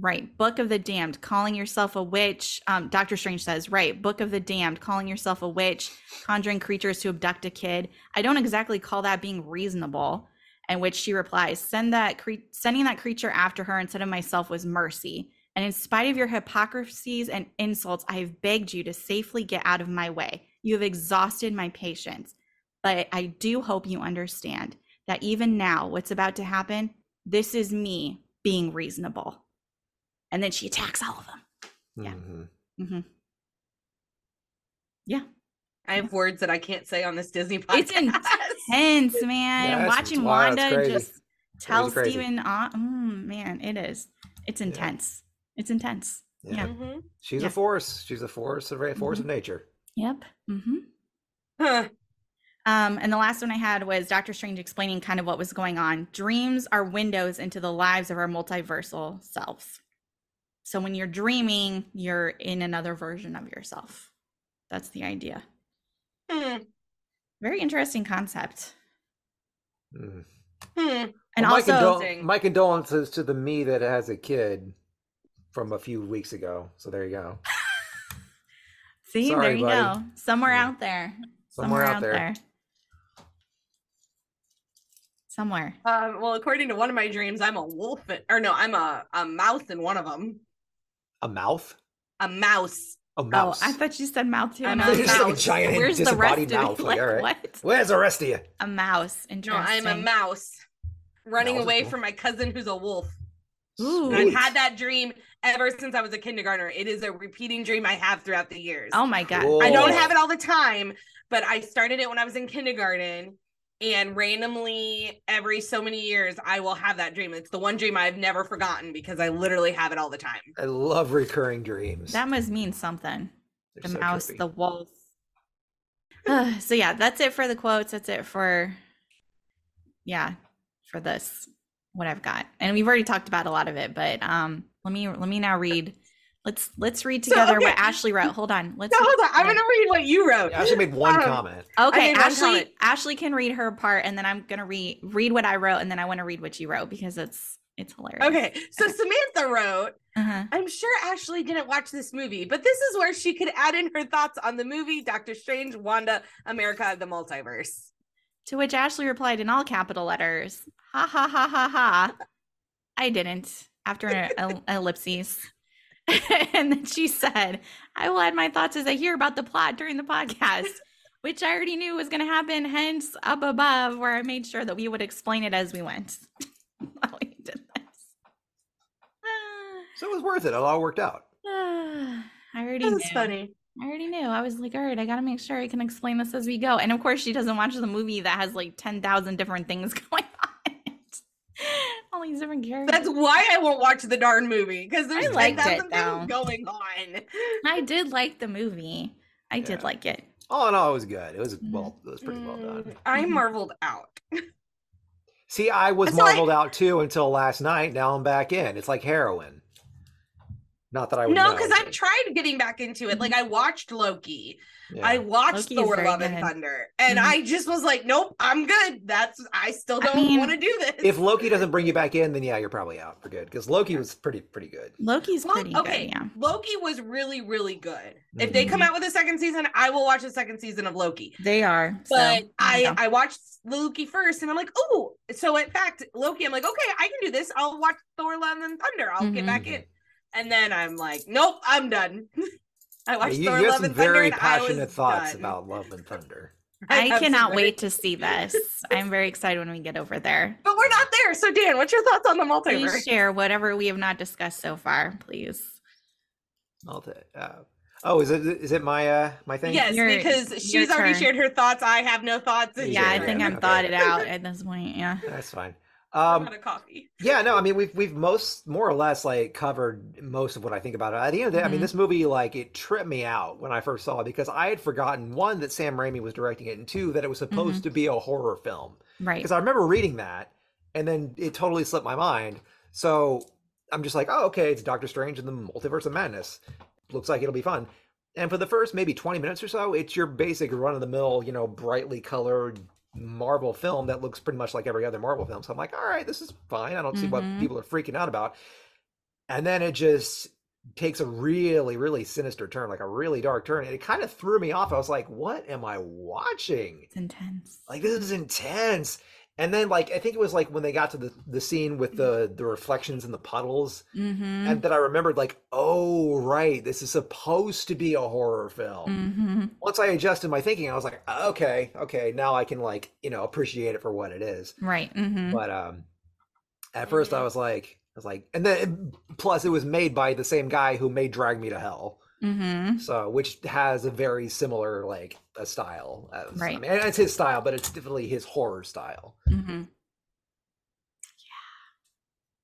Right, Book of the Damned, calling yourself a witch. Um, Doctor Strange says, "Right, Book of the Damned, calling yourself a witch, conjuring creatures to abduct a kid. I don't exactly call that being reasonable." And which she replies, "Send that cre- sending that creature after her instead of myself was mercy. And in spite of your hypocrisies and insults, I have begged you to safely get out of my way. You have exhausted my patience." But I do hope you understand that even now, what's about to happen, this is me being reasonable. And then she attacks all of them. Yeah. mhm. hmm Yeah. I have words that I can't say on this Disney podcast. It's intense, man. Yeah, Watching wild, Wanda just tell crazy. Stephen, uh, mm, man, it is. It's intense. It's intense. Yeah. Yeah. Mhm. She's Yeah. a force. She's a force of force of nature. Yep. hmm Huh. Um, and the last one I had was Doctor Strange explaining kind of what was going on. Dreams are windows into the lives of our multiversal selves. So when you're dreaming, you're in another version of yourself. That's the idea. Hmm. Very interesting concept. Mm. Hmm. And Well, my, also, condol- my condolences to the me that has a kid from a few weeks ago. So there you go. see, Sorry, there you buddy. go. Somewhere Yeah. out there. Somewhere out there. Somewhere. Um, well, according to one of my dreams, I'm a wolf, in- or no, I'm a, a mouse in one of them. A mouth? A mouse. A mouse. Oh, I thought you said mouth too. I'm and a I was Just like a like, giant Where's the rest of disembodied mouth. Like, Like, all right. what? Where's the rest of you? A mouse. No, I'm a mouse running Mouse away cool. from my cousin who's a wolf. Ooh. I've had that dream ever since I was a kindergartner. It is a repeating dream I have throughout the years. Oh my god. Cool. I don't Oh. have it all the time, but I started it when I was in kindergarten. And randomly, every so many years, I will have that dream. It's the one dream I've never forgotten because I literally have it all the time. I love recurring dreams. That must mean something. They're The so mouse, trippy. the wolf. so yeah, that's it for the quotes. That's it for yeah, for this what I've got. And we've already talked about a lot of it, but um let me let me now read Let's let's read So, together okay. what Ashley wrote. Hold on. Let's No, hold on. I'm gonna read what you wrote. I actually made one Um, comment. Okay, Ashley. comment. Ashley can read her part, and then I'm gonna read read what I wrote, and then I want to read what you wrote because it's it's hilarious. Okay, so Samantha wrote, Uh-huh. I'm sure Ashley didn't watch this movie, but this is where she could add in her thoughts on the movie Doctor Strange, Wanda, America, the Multiverse. To which Ashley replied in all capital letters, "Ha ha ha ha ha." I didn't. After an el- ellipses. and then she said, I will add my thoughts as I hear about the plot during the podcast, which I already knew was going to happen. Hence, up above, where I made sure that we would explain it as we went. While we did this. So it was worth it. It all worked out. I already That knew. was funny. I already knew. I was like, all right, I got to make sure I can explain this as we go. And of course, she doesn't watch the movie that has like 10,000 different things going on. In it. All these different characters. That's why I won't watch the darn movie because there's like liked it, 10,000 though. things going on. I did like the movie. I did like it. All in all, it was good. It was well, it was pretty well Mm, done. I Mhm. marveled out. See, I was So I- marveled out too until last night. Now I'm back in. It's like heroin. Not that I would No, because I've tried getting back into it. Like I watched Loki. yeah. I watched Loki Thor very Love and good. Thunder. And Mhm. I just was like, nope, I'm good. That's I still don't mean, want to do this. if Loki doesn't bring you back in, then yeah, you're probably out for good. Because Loki was pretty pretty good. Loki's Well, pretty okay, good. Yeah. Loki was really, really good. If they come Mhm. out with a second season, I will watch the second season of Loki. They are. so, But there you I go. I watched Loki first, and I'm like, oh. So in fact, Loki, I'm like, okay, I can do this. I'll watch Thor: Love and Thunder. I'll get back in. And then I'm like, nope, I'm done. I Yeah, watched you, Thor: you have Love some and Thunder, very and I was passionate thoughts done. about Love and Thunder. I have some cannot wait to see this. I'm very excited when we get over there. But we're not there. So Dan, what's your thoughts on the multiverse? Please share whatever we have not discussed so far, please. I'll uh, oh, is it is it my uh my thing? Yes, Your- because your she's already turn. shared her thoughts. I have no thoughts. Yeah, Yeah, I think yeah, I'm okay. thought it out at this point. Yeah. That's fine. I'm Um, coffee. yeah, no, I mean we've we've most more or less like covered most of what I think about it. At the end of the day, I mean Mhm. this movie like it tripped me out when I first saw it because I had forgotten one that Sam Raimi was directing it, and two that it was supposed to be a horror film. Right. Because I remember reading that, and then it totally slipped my mind. So I'm just like, oh, okay, it's Doctor Strange and the Multiverse of Madness. Looks like it'll be fun. And for the first maybe 20 minutes or so, it's your basic run of the mill, you know, brightly colored Marvel film that looks pretty much like every other Marvel film. So I'm like, all right, this is fine. I don't see what Mhm. people are freaking out about. And then it just takes a really, really sinister turn, like a really dark turn. And it kind of threw me off. I was like, what am I watching? It's intense. like this is intense and then like i think it was like when they got to the the scene with the the reflections in the puddles Mm-hmm. and then i remembered like oh right this is supposed to be a horror film mm-hmm. once i adjusted my thinking i was like okay okay now i can like you know appreciate it for what it is Right. Mm-hmm. but um at first i was like i was like and then plus it was made by the same guy who made drag me to hell Mm-hmm. so which has a very similar like a style as, i Right. mean it's his style but it's definitely his horror style Mm-hmm.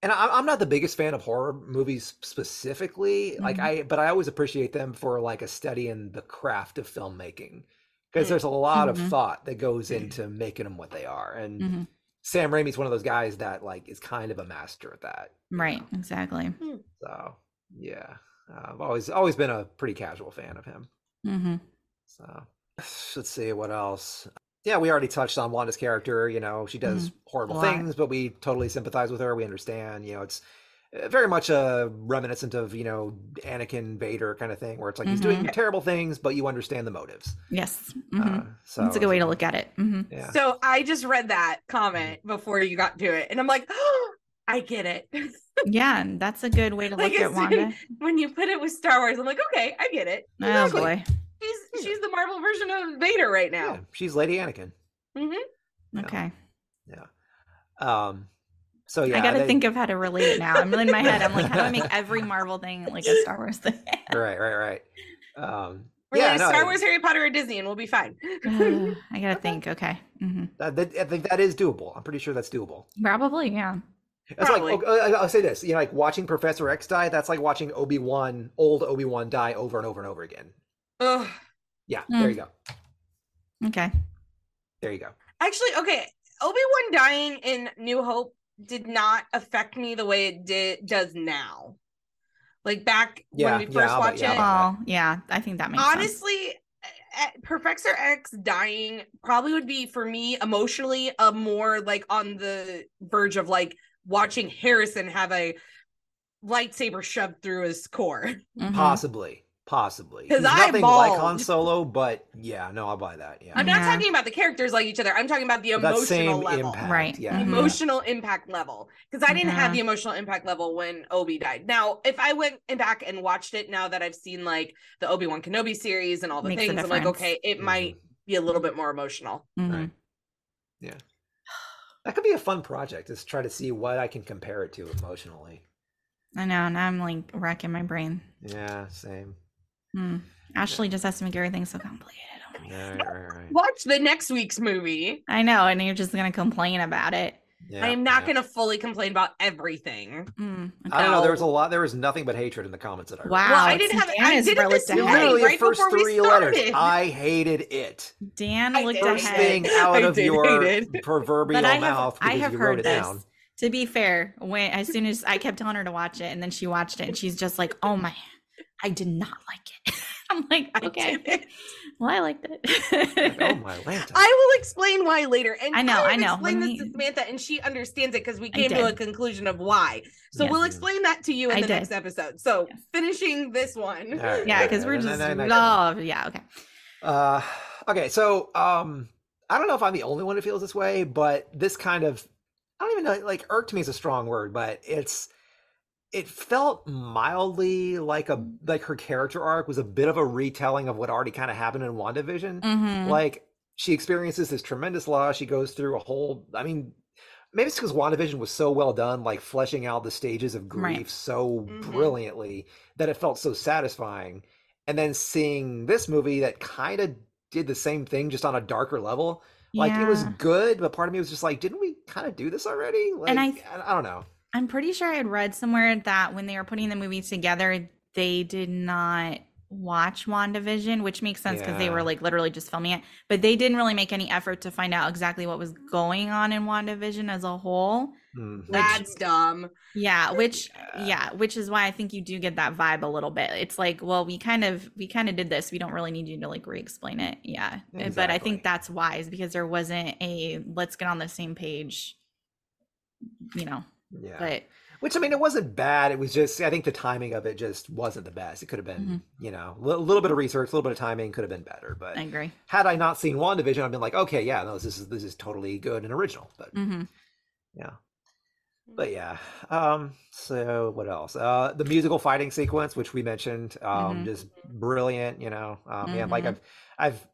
and I, I'm not the biggest fan of horror movies specifically. Like Mhm. I, but I always appreciate them for like a study in the craft of filmmaking because Mm. there's a lot Mhm. of thought that goes into making them what they are. And Mhm. Sam Raimi's one of those guys that like is kind of a master at that. Right. know? Exactly. So yeah, uh, I've always always been a pretty casual fan of him. Mm-hmm. So let's see what else. Yeah, we already touched on Wanda's character. You know, she does horrible Mm-hmm. lot. things, but we totally sympathize with her. We understand. You know, it's uh, very much a reminiscent of you know Anakin Vader kind of thing, where it's like he's doing terrible things, but you understand the motives. Yes. Mm-hmm. Uh, so That's a good way to look at it. Mm-hmm. Yeah. So I just read that comment before you got to it, and I'm like, oh, I get it. Yeah, that's a good way to Like look at Wanda. when you put it with Star Wars, I'm like, okay, I get it. Oh Exactly. boy. She's she's the Marvel version of Vader right yeah, now. she's Lady Anakin. Mm-hmm. Yeah. Okay. Yeah. Um. So yeah, I gotta they- think of how to relate it now. I'm in my head. I'm like, how do I make every Marvel thing like a Star Wars thing? Right, right, right. Um. We're yeah, like no, Star it- Wars, Harry Potter, or Disney, and we'll be fine. Uh, I gotta think. Okay. Mm-hmm. that- that- I think that is doable. I'm pretty sure that's doable. Probably, yeah. It's Probably. like okay, I- I'll say this, you know, like watching Professor X die. That's like watching Obi Wan, old Obi Wan, die over and over and over again. Ugh. Yeah, Hmm. there you go. Okay. There you go. Actually, okay, Obi Wan dying in New Hope did not affect me the way it did does now. like back Yeah, when we yeah, first I'll bet- watched yeah, it. I'll bet. Oh, yeah, I think that makes sense. Honestly, eh, Professor X dying probably would be for me emotionally a more like on the verge of like watching Harrison have a lightsaber shoved through his core. Mhm. Possibly. Possibly. 'Cause He's I nothing like Han. Solo, but yeah, no, I'll buy that. Yeah. I'm not Yeah. talking about the characters like each other. I'm talking about the that emotional same level. impact. Right. Yeah. Mhm. Emotional impact level. Because I didn't have the emotional impact level when Obi died. Now, if I went back and watched it now that I've seen like the Obi-Wan Kenobi series and all the Makes things, I'm like, okay, it Mhm. might be a little bit more emotional. Mhm. That could be a fun project. Is try to see what I can compare it to emotionally. I know. and I'm like racking my brain. Yeah, same. Hmm. Ashley just has to make everything so complicated. Oh my Yeah, God. right, right, right. Watch the next week's movie. I know, and you're just gonna complain about it. Yeah, I am not yeah. going to fully complain about everything. Mm, I don't know. There was a lot. There was nothing but hatred in the comments that I read. Wow, well, I didn't have. I did it really this morning, Literally, right first before we three letters. started. I hated it. Dan I looked did. First ahead. thing out of your proverbial but I have, mouth I have you wrote heard it this. down. To be fair, when as soon as I kept telling her to watch it, and then she watched it, and she's just like, "Oh my, I did not like it." I'm like, okay, well, I liked it. Like, oh my lanta. I will explain why later. And I know, have I know. Explain Let this to Samantha, and she understands it because we came to a conclusion of why. So Yes. we'll explain that to you in I the did. next episode. So Yes. finishing this one. All right, yeah, because right, we're and just then I got- oh yeah, okay. Uh, okay, so um, I don't know if I'm the only one who feels this way, but this kind of I don't even know like irked me is a strong word, but it's it felt mildly like a like her character arc was a bit of a retelling of what already kind of happened in WandaVision. Mhm. Like she experiences this tremendous loss. She goes through a whole. I mean, maybe it's because WandaVision was so well done, like fleshing out the stages of grief Right. so Mhm. brilliantly that it felt so satisfying. And then seeing this movie that kind of did the same thing, just on a darker level. Like it was good, but part of me was just like, didn't we kind of do this already? Like, And I- I don't know. I'm pretty sure I had read somewhere that when they were putting the movie together, they did not watch WandaVision, which makes sense because they were like literally just filming it. But they didn't really make any effort to find out exactly what was going on in WandaVision as a whole. Hmm. That's dumb. Yeah, which yeah, which is why I think you do get that vibe a little bit. It's like, well, we kind of we kind of did this. We don't really need you to like re-explain it. Yeah. Uh, But I think that's wise because there wasn't a let's get on the same page, you know. Yeah. But Which I mean, it wasn't bad. It was just I think the timing of it just wasn't the best. It could have been, Mm-hmm. you know, a little bit of research, a little bit of timing could have been better. But I agree. had I not seen WandaVision, I'd been like, okay, yeah, no, this is this is totally good and original. But mm-hmm. yeah. But yeah. Um, so what else? Uh the musical fighting sequence, which we mentioned, um, Mhm. just brilliant, you know. Um and like Mhm. I've I've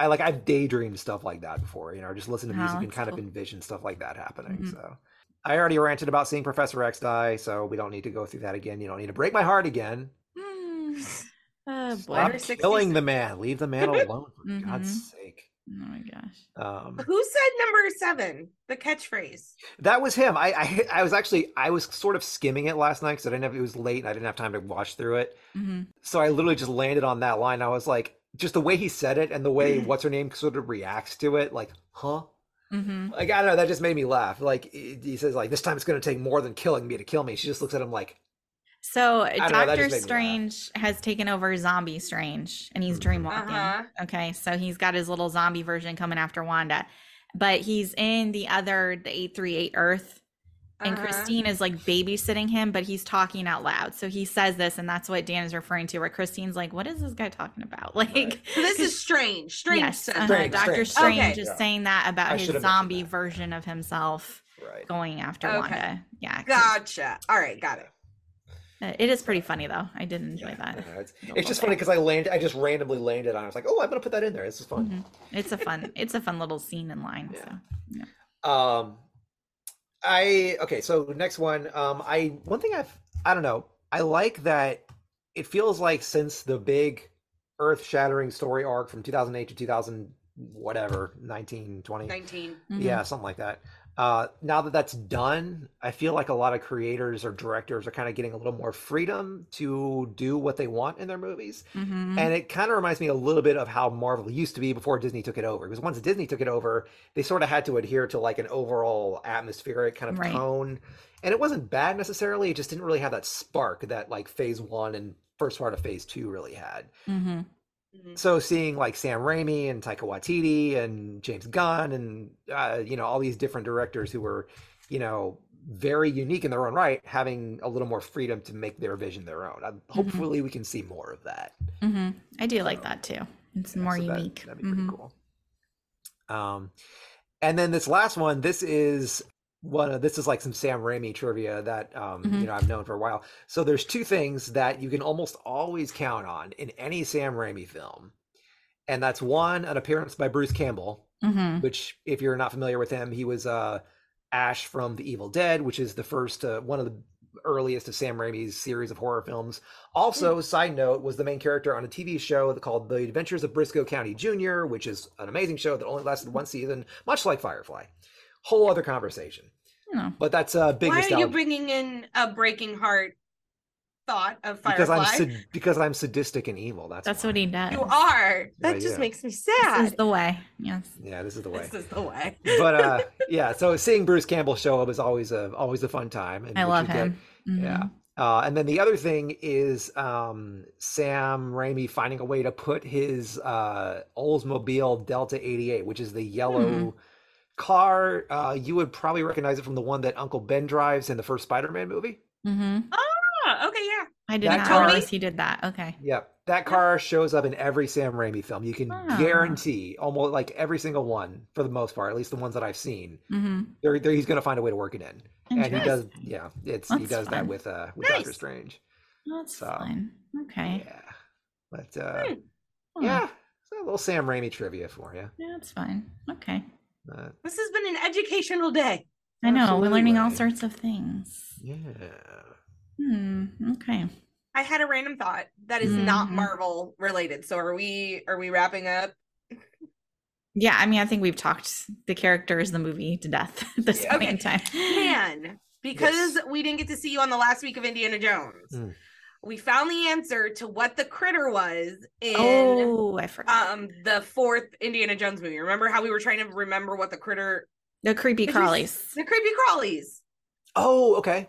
I like I've daydreamed stuff like that before, you know, just listen to Oh, music and that's kind of envision stuff like that happening. Mhm. So I already ranted about seeing Professor X die, so we don't need to go through that again. You don't need to break my heart again. Oh boy. Stop Letter 66. killing the man. Leave the man alone, for God's Mhm. sake. Oh my gosh. Um, Who said number seven? The catchphrase. that was him. I, I I was actually I was sort of skimming it last night because I didn't have it was late and I didn't have time to watch through it. hmm So I literally just landed on that line. I was like, just the way he said it and the way what's her name sort of reacts to it, like, huh? Hmm Like I don't know, that just made me laugh. Like he he says, like this time it's going to take more than killing me to kill me. She just looks at him like, So don't know, Doctor just made me laugh. Strange has taken over Zombie Strange, and he's dreamwalking. Uh-huh. Okay, so he's got his little zombie version coming after Wanda, but he's in the other the eight three eight Earth, and Uh-huh. Christine is like babysitting him, but he's talking out loud. So he says this, and that's what Dan is referring to. Where Christine's like, "What is this guy talking about?" Like, So this is strange. Strange. yes, said uh-huh. Strange, Doctor strange. Strange Okay. is Yeah. saying that I about his should have mentioned zombie that. version of himself right. going after Okay. Wanda. Yeah. Gotcha. All right, got it. uh, it is pretty funny though. I did enjoy Yeah, that. I know, it's, Little it's just bit. funny because I landed, I just randomly landed on. it. I was like, oh, I'm gonna put that in there. This is fun. Mhm. It's a fun, it's a fun little scene in line. Yeah. So Um, I okay. So next one. Um, I one thing I've I don't know. I like that it feels like since the big earth-shattering story arc from 2008 to 2000 whatever 19 20 19. mhm. yeah something like that Uh, now that that's done, I feel like a lot of creators or directors are kind of getting a little more freedom to do what they want in their movies. Mhm. And it kind of reminds me a little bit of how Marvel used to be before Disney took it over. Because once Disney took it over, they sort of had to adhere to like an overall atmospheric kind of Right. tone. And it wasn't bad necessarily. It just didn't really have that spark that like phase one and first part of phase two really had. Mhm. So seeing like Sam Raimi and Taika Waititi and James Gunn and uh, you know all these different directors who were, you know, very unique in their own right, having a little more freedom to make their vision their own. Uh, hopefully, we can see more of that. hmm I do like that too. It's more So unique. that'd be pretty Mhm. cool. Um, and then this last one, this is one of this is like some Sam Raimi trivia that um, Mhm. you know I've known for a while. So there's two things that you can almost always count on in any Sam Raimi film, and that's one an appearance by Bruce Campbell, Mhm. which if you're not familiar with him, he was uh, Ash from The Evil Dead, which is the first uh, one of the earliest of Sam Raimi's series of horror films. Also, side note, was the main character on a TV show called The Adventures of Brisco County Jr., which is an amazing show that only lasted one season, much like Firefly. Whole other conversation. No. But that's a big Why are you bringing in a breaking heart thought of Firefly? because I'm sad- because I'm sadistic and evil. That's That's why. what he does. you are. Yeah, That just yeah. makes me sad. This is the way. Yes. Yeah, this is the way. This is the way. but uh yeah, so seeing Bruce Campbell show up is always a always a fun time. in I love you get- him. Mhm. Yeah. Uh, and then the other thing is um, Sam Raimi finding a way to put his uh, Oldsmobile Delta 88, which is the yellow Hmm. Car. Uh, you would probably recognize it from the one that Uncle Ben drives in the first Spider-Man movie. Mm-hmm. Oh, okay, yeah. I did That not car- realize he did that. Okay. Yep, that car shows up in every Sam Raimi film. You can Ah. guarantee almost like every single one for the most part, at least the ones that I've seen. hmm There, there he's going to find a way to work it in, and he does. Yeah, it's he That's does that with uh with Doctor Strange. That's So, fine. Okay. Yeah, but uh, Hmm. Huh. yeah, so a little Sam Raimi trivia for you. Yeah, that's fine. Okay. Uh, This has been an educational day. I know. We're learning all sorts of things. yeah. Hmm. Okay. I had a random thought that is not Mhm. Marvel related. So are we are we wrapping up? Yeah, I mean, I think we've talked the characters, in the movie to death at this point Okay. in time. Man, because we didn't get to see you on the last week of Indiana Jones. Mm. We found the answer to what the critter was in Oh, I forgot. um the fourth Indiana Jones movie. Remember how we were trying to remember what the critter the creepy Did crawlies. the creepy crawlies. Oh, okay.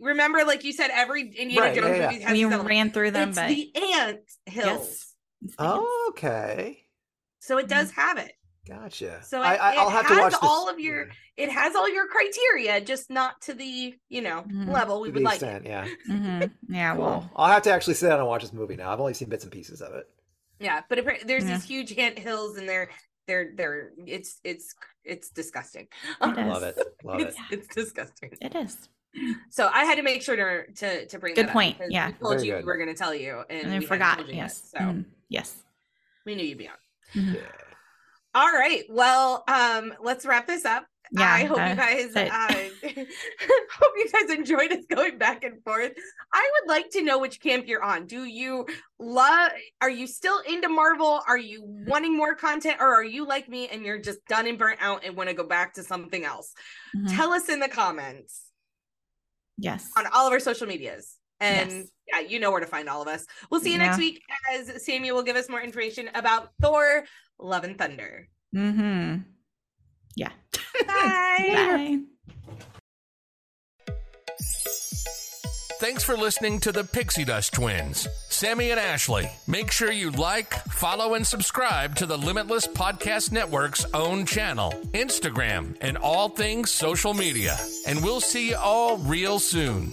Remember, like you said, every Indiana Right, Jones yeah. movie has We these ran through them, it's but the ant hills. yes. The Oh, okay. So it does have it. Gotcha. So I, it, I, I'll have to has watch this- all of your yeah, it has all your criteria, just not to the, you know, Mhm. level we to would the like. extent, yeah. Mhm. Yeah, Cool. well, I'll have to actually sit down and watch this movie now. I've only seen bits and pieces of it. Yeah, but appar- there's Yeah. these huge ant hills and they're they're they're it's it's it's disgusting. It is. Love it. Love it. it's, it's disgusting. it is. So I had to make sure to to, to bring Good that point, because yeah. we told Very you good. we were going to tell you, and, And we forgot. told you yet, Yes. so Mhm. Yes. we knew you'd be on. Mhm. Yeah. All right, well, um, let's wrap this up. Yeah. I hope you guys uh, hope you guys enjoyed us going back and forth. I would like to know which camp you're on. Do you love are you still into Marvel? Are you wanting more content or are you like me and you're just done and burnt out and want to go back to something else? Mhm. Tell us in the comments Yes. on all of our social medias. And Yes. yeah, you know where to find all of us. We'll see you next week as Samuel will give us more information about Thor Love and Thunder. Mm-hmm. Yeah. Bye. Bye. Thanks for listening to the Pixie Dust Twins, Sammy and Ashley. Make sure you like, follow, and subscribe to the Limitless Podcast Network's own channel, Instagram, and all things social media. And we'll see you all real soon.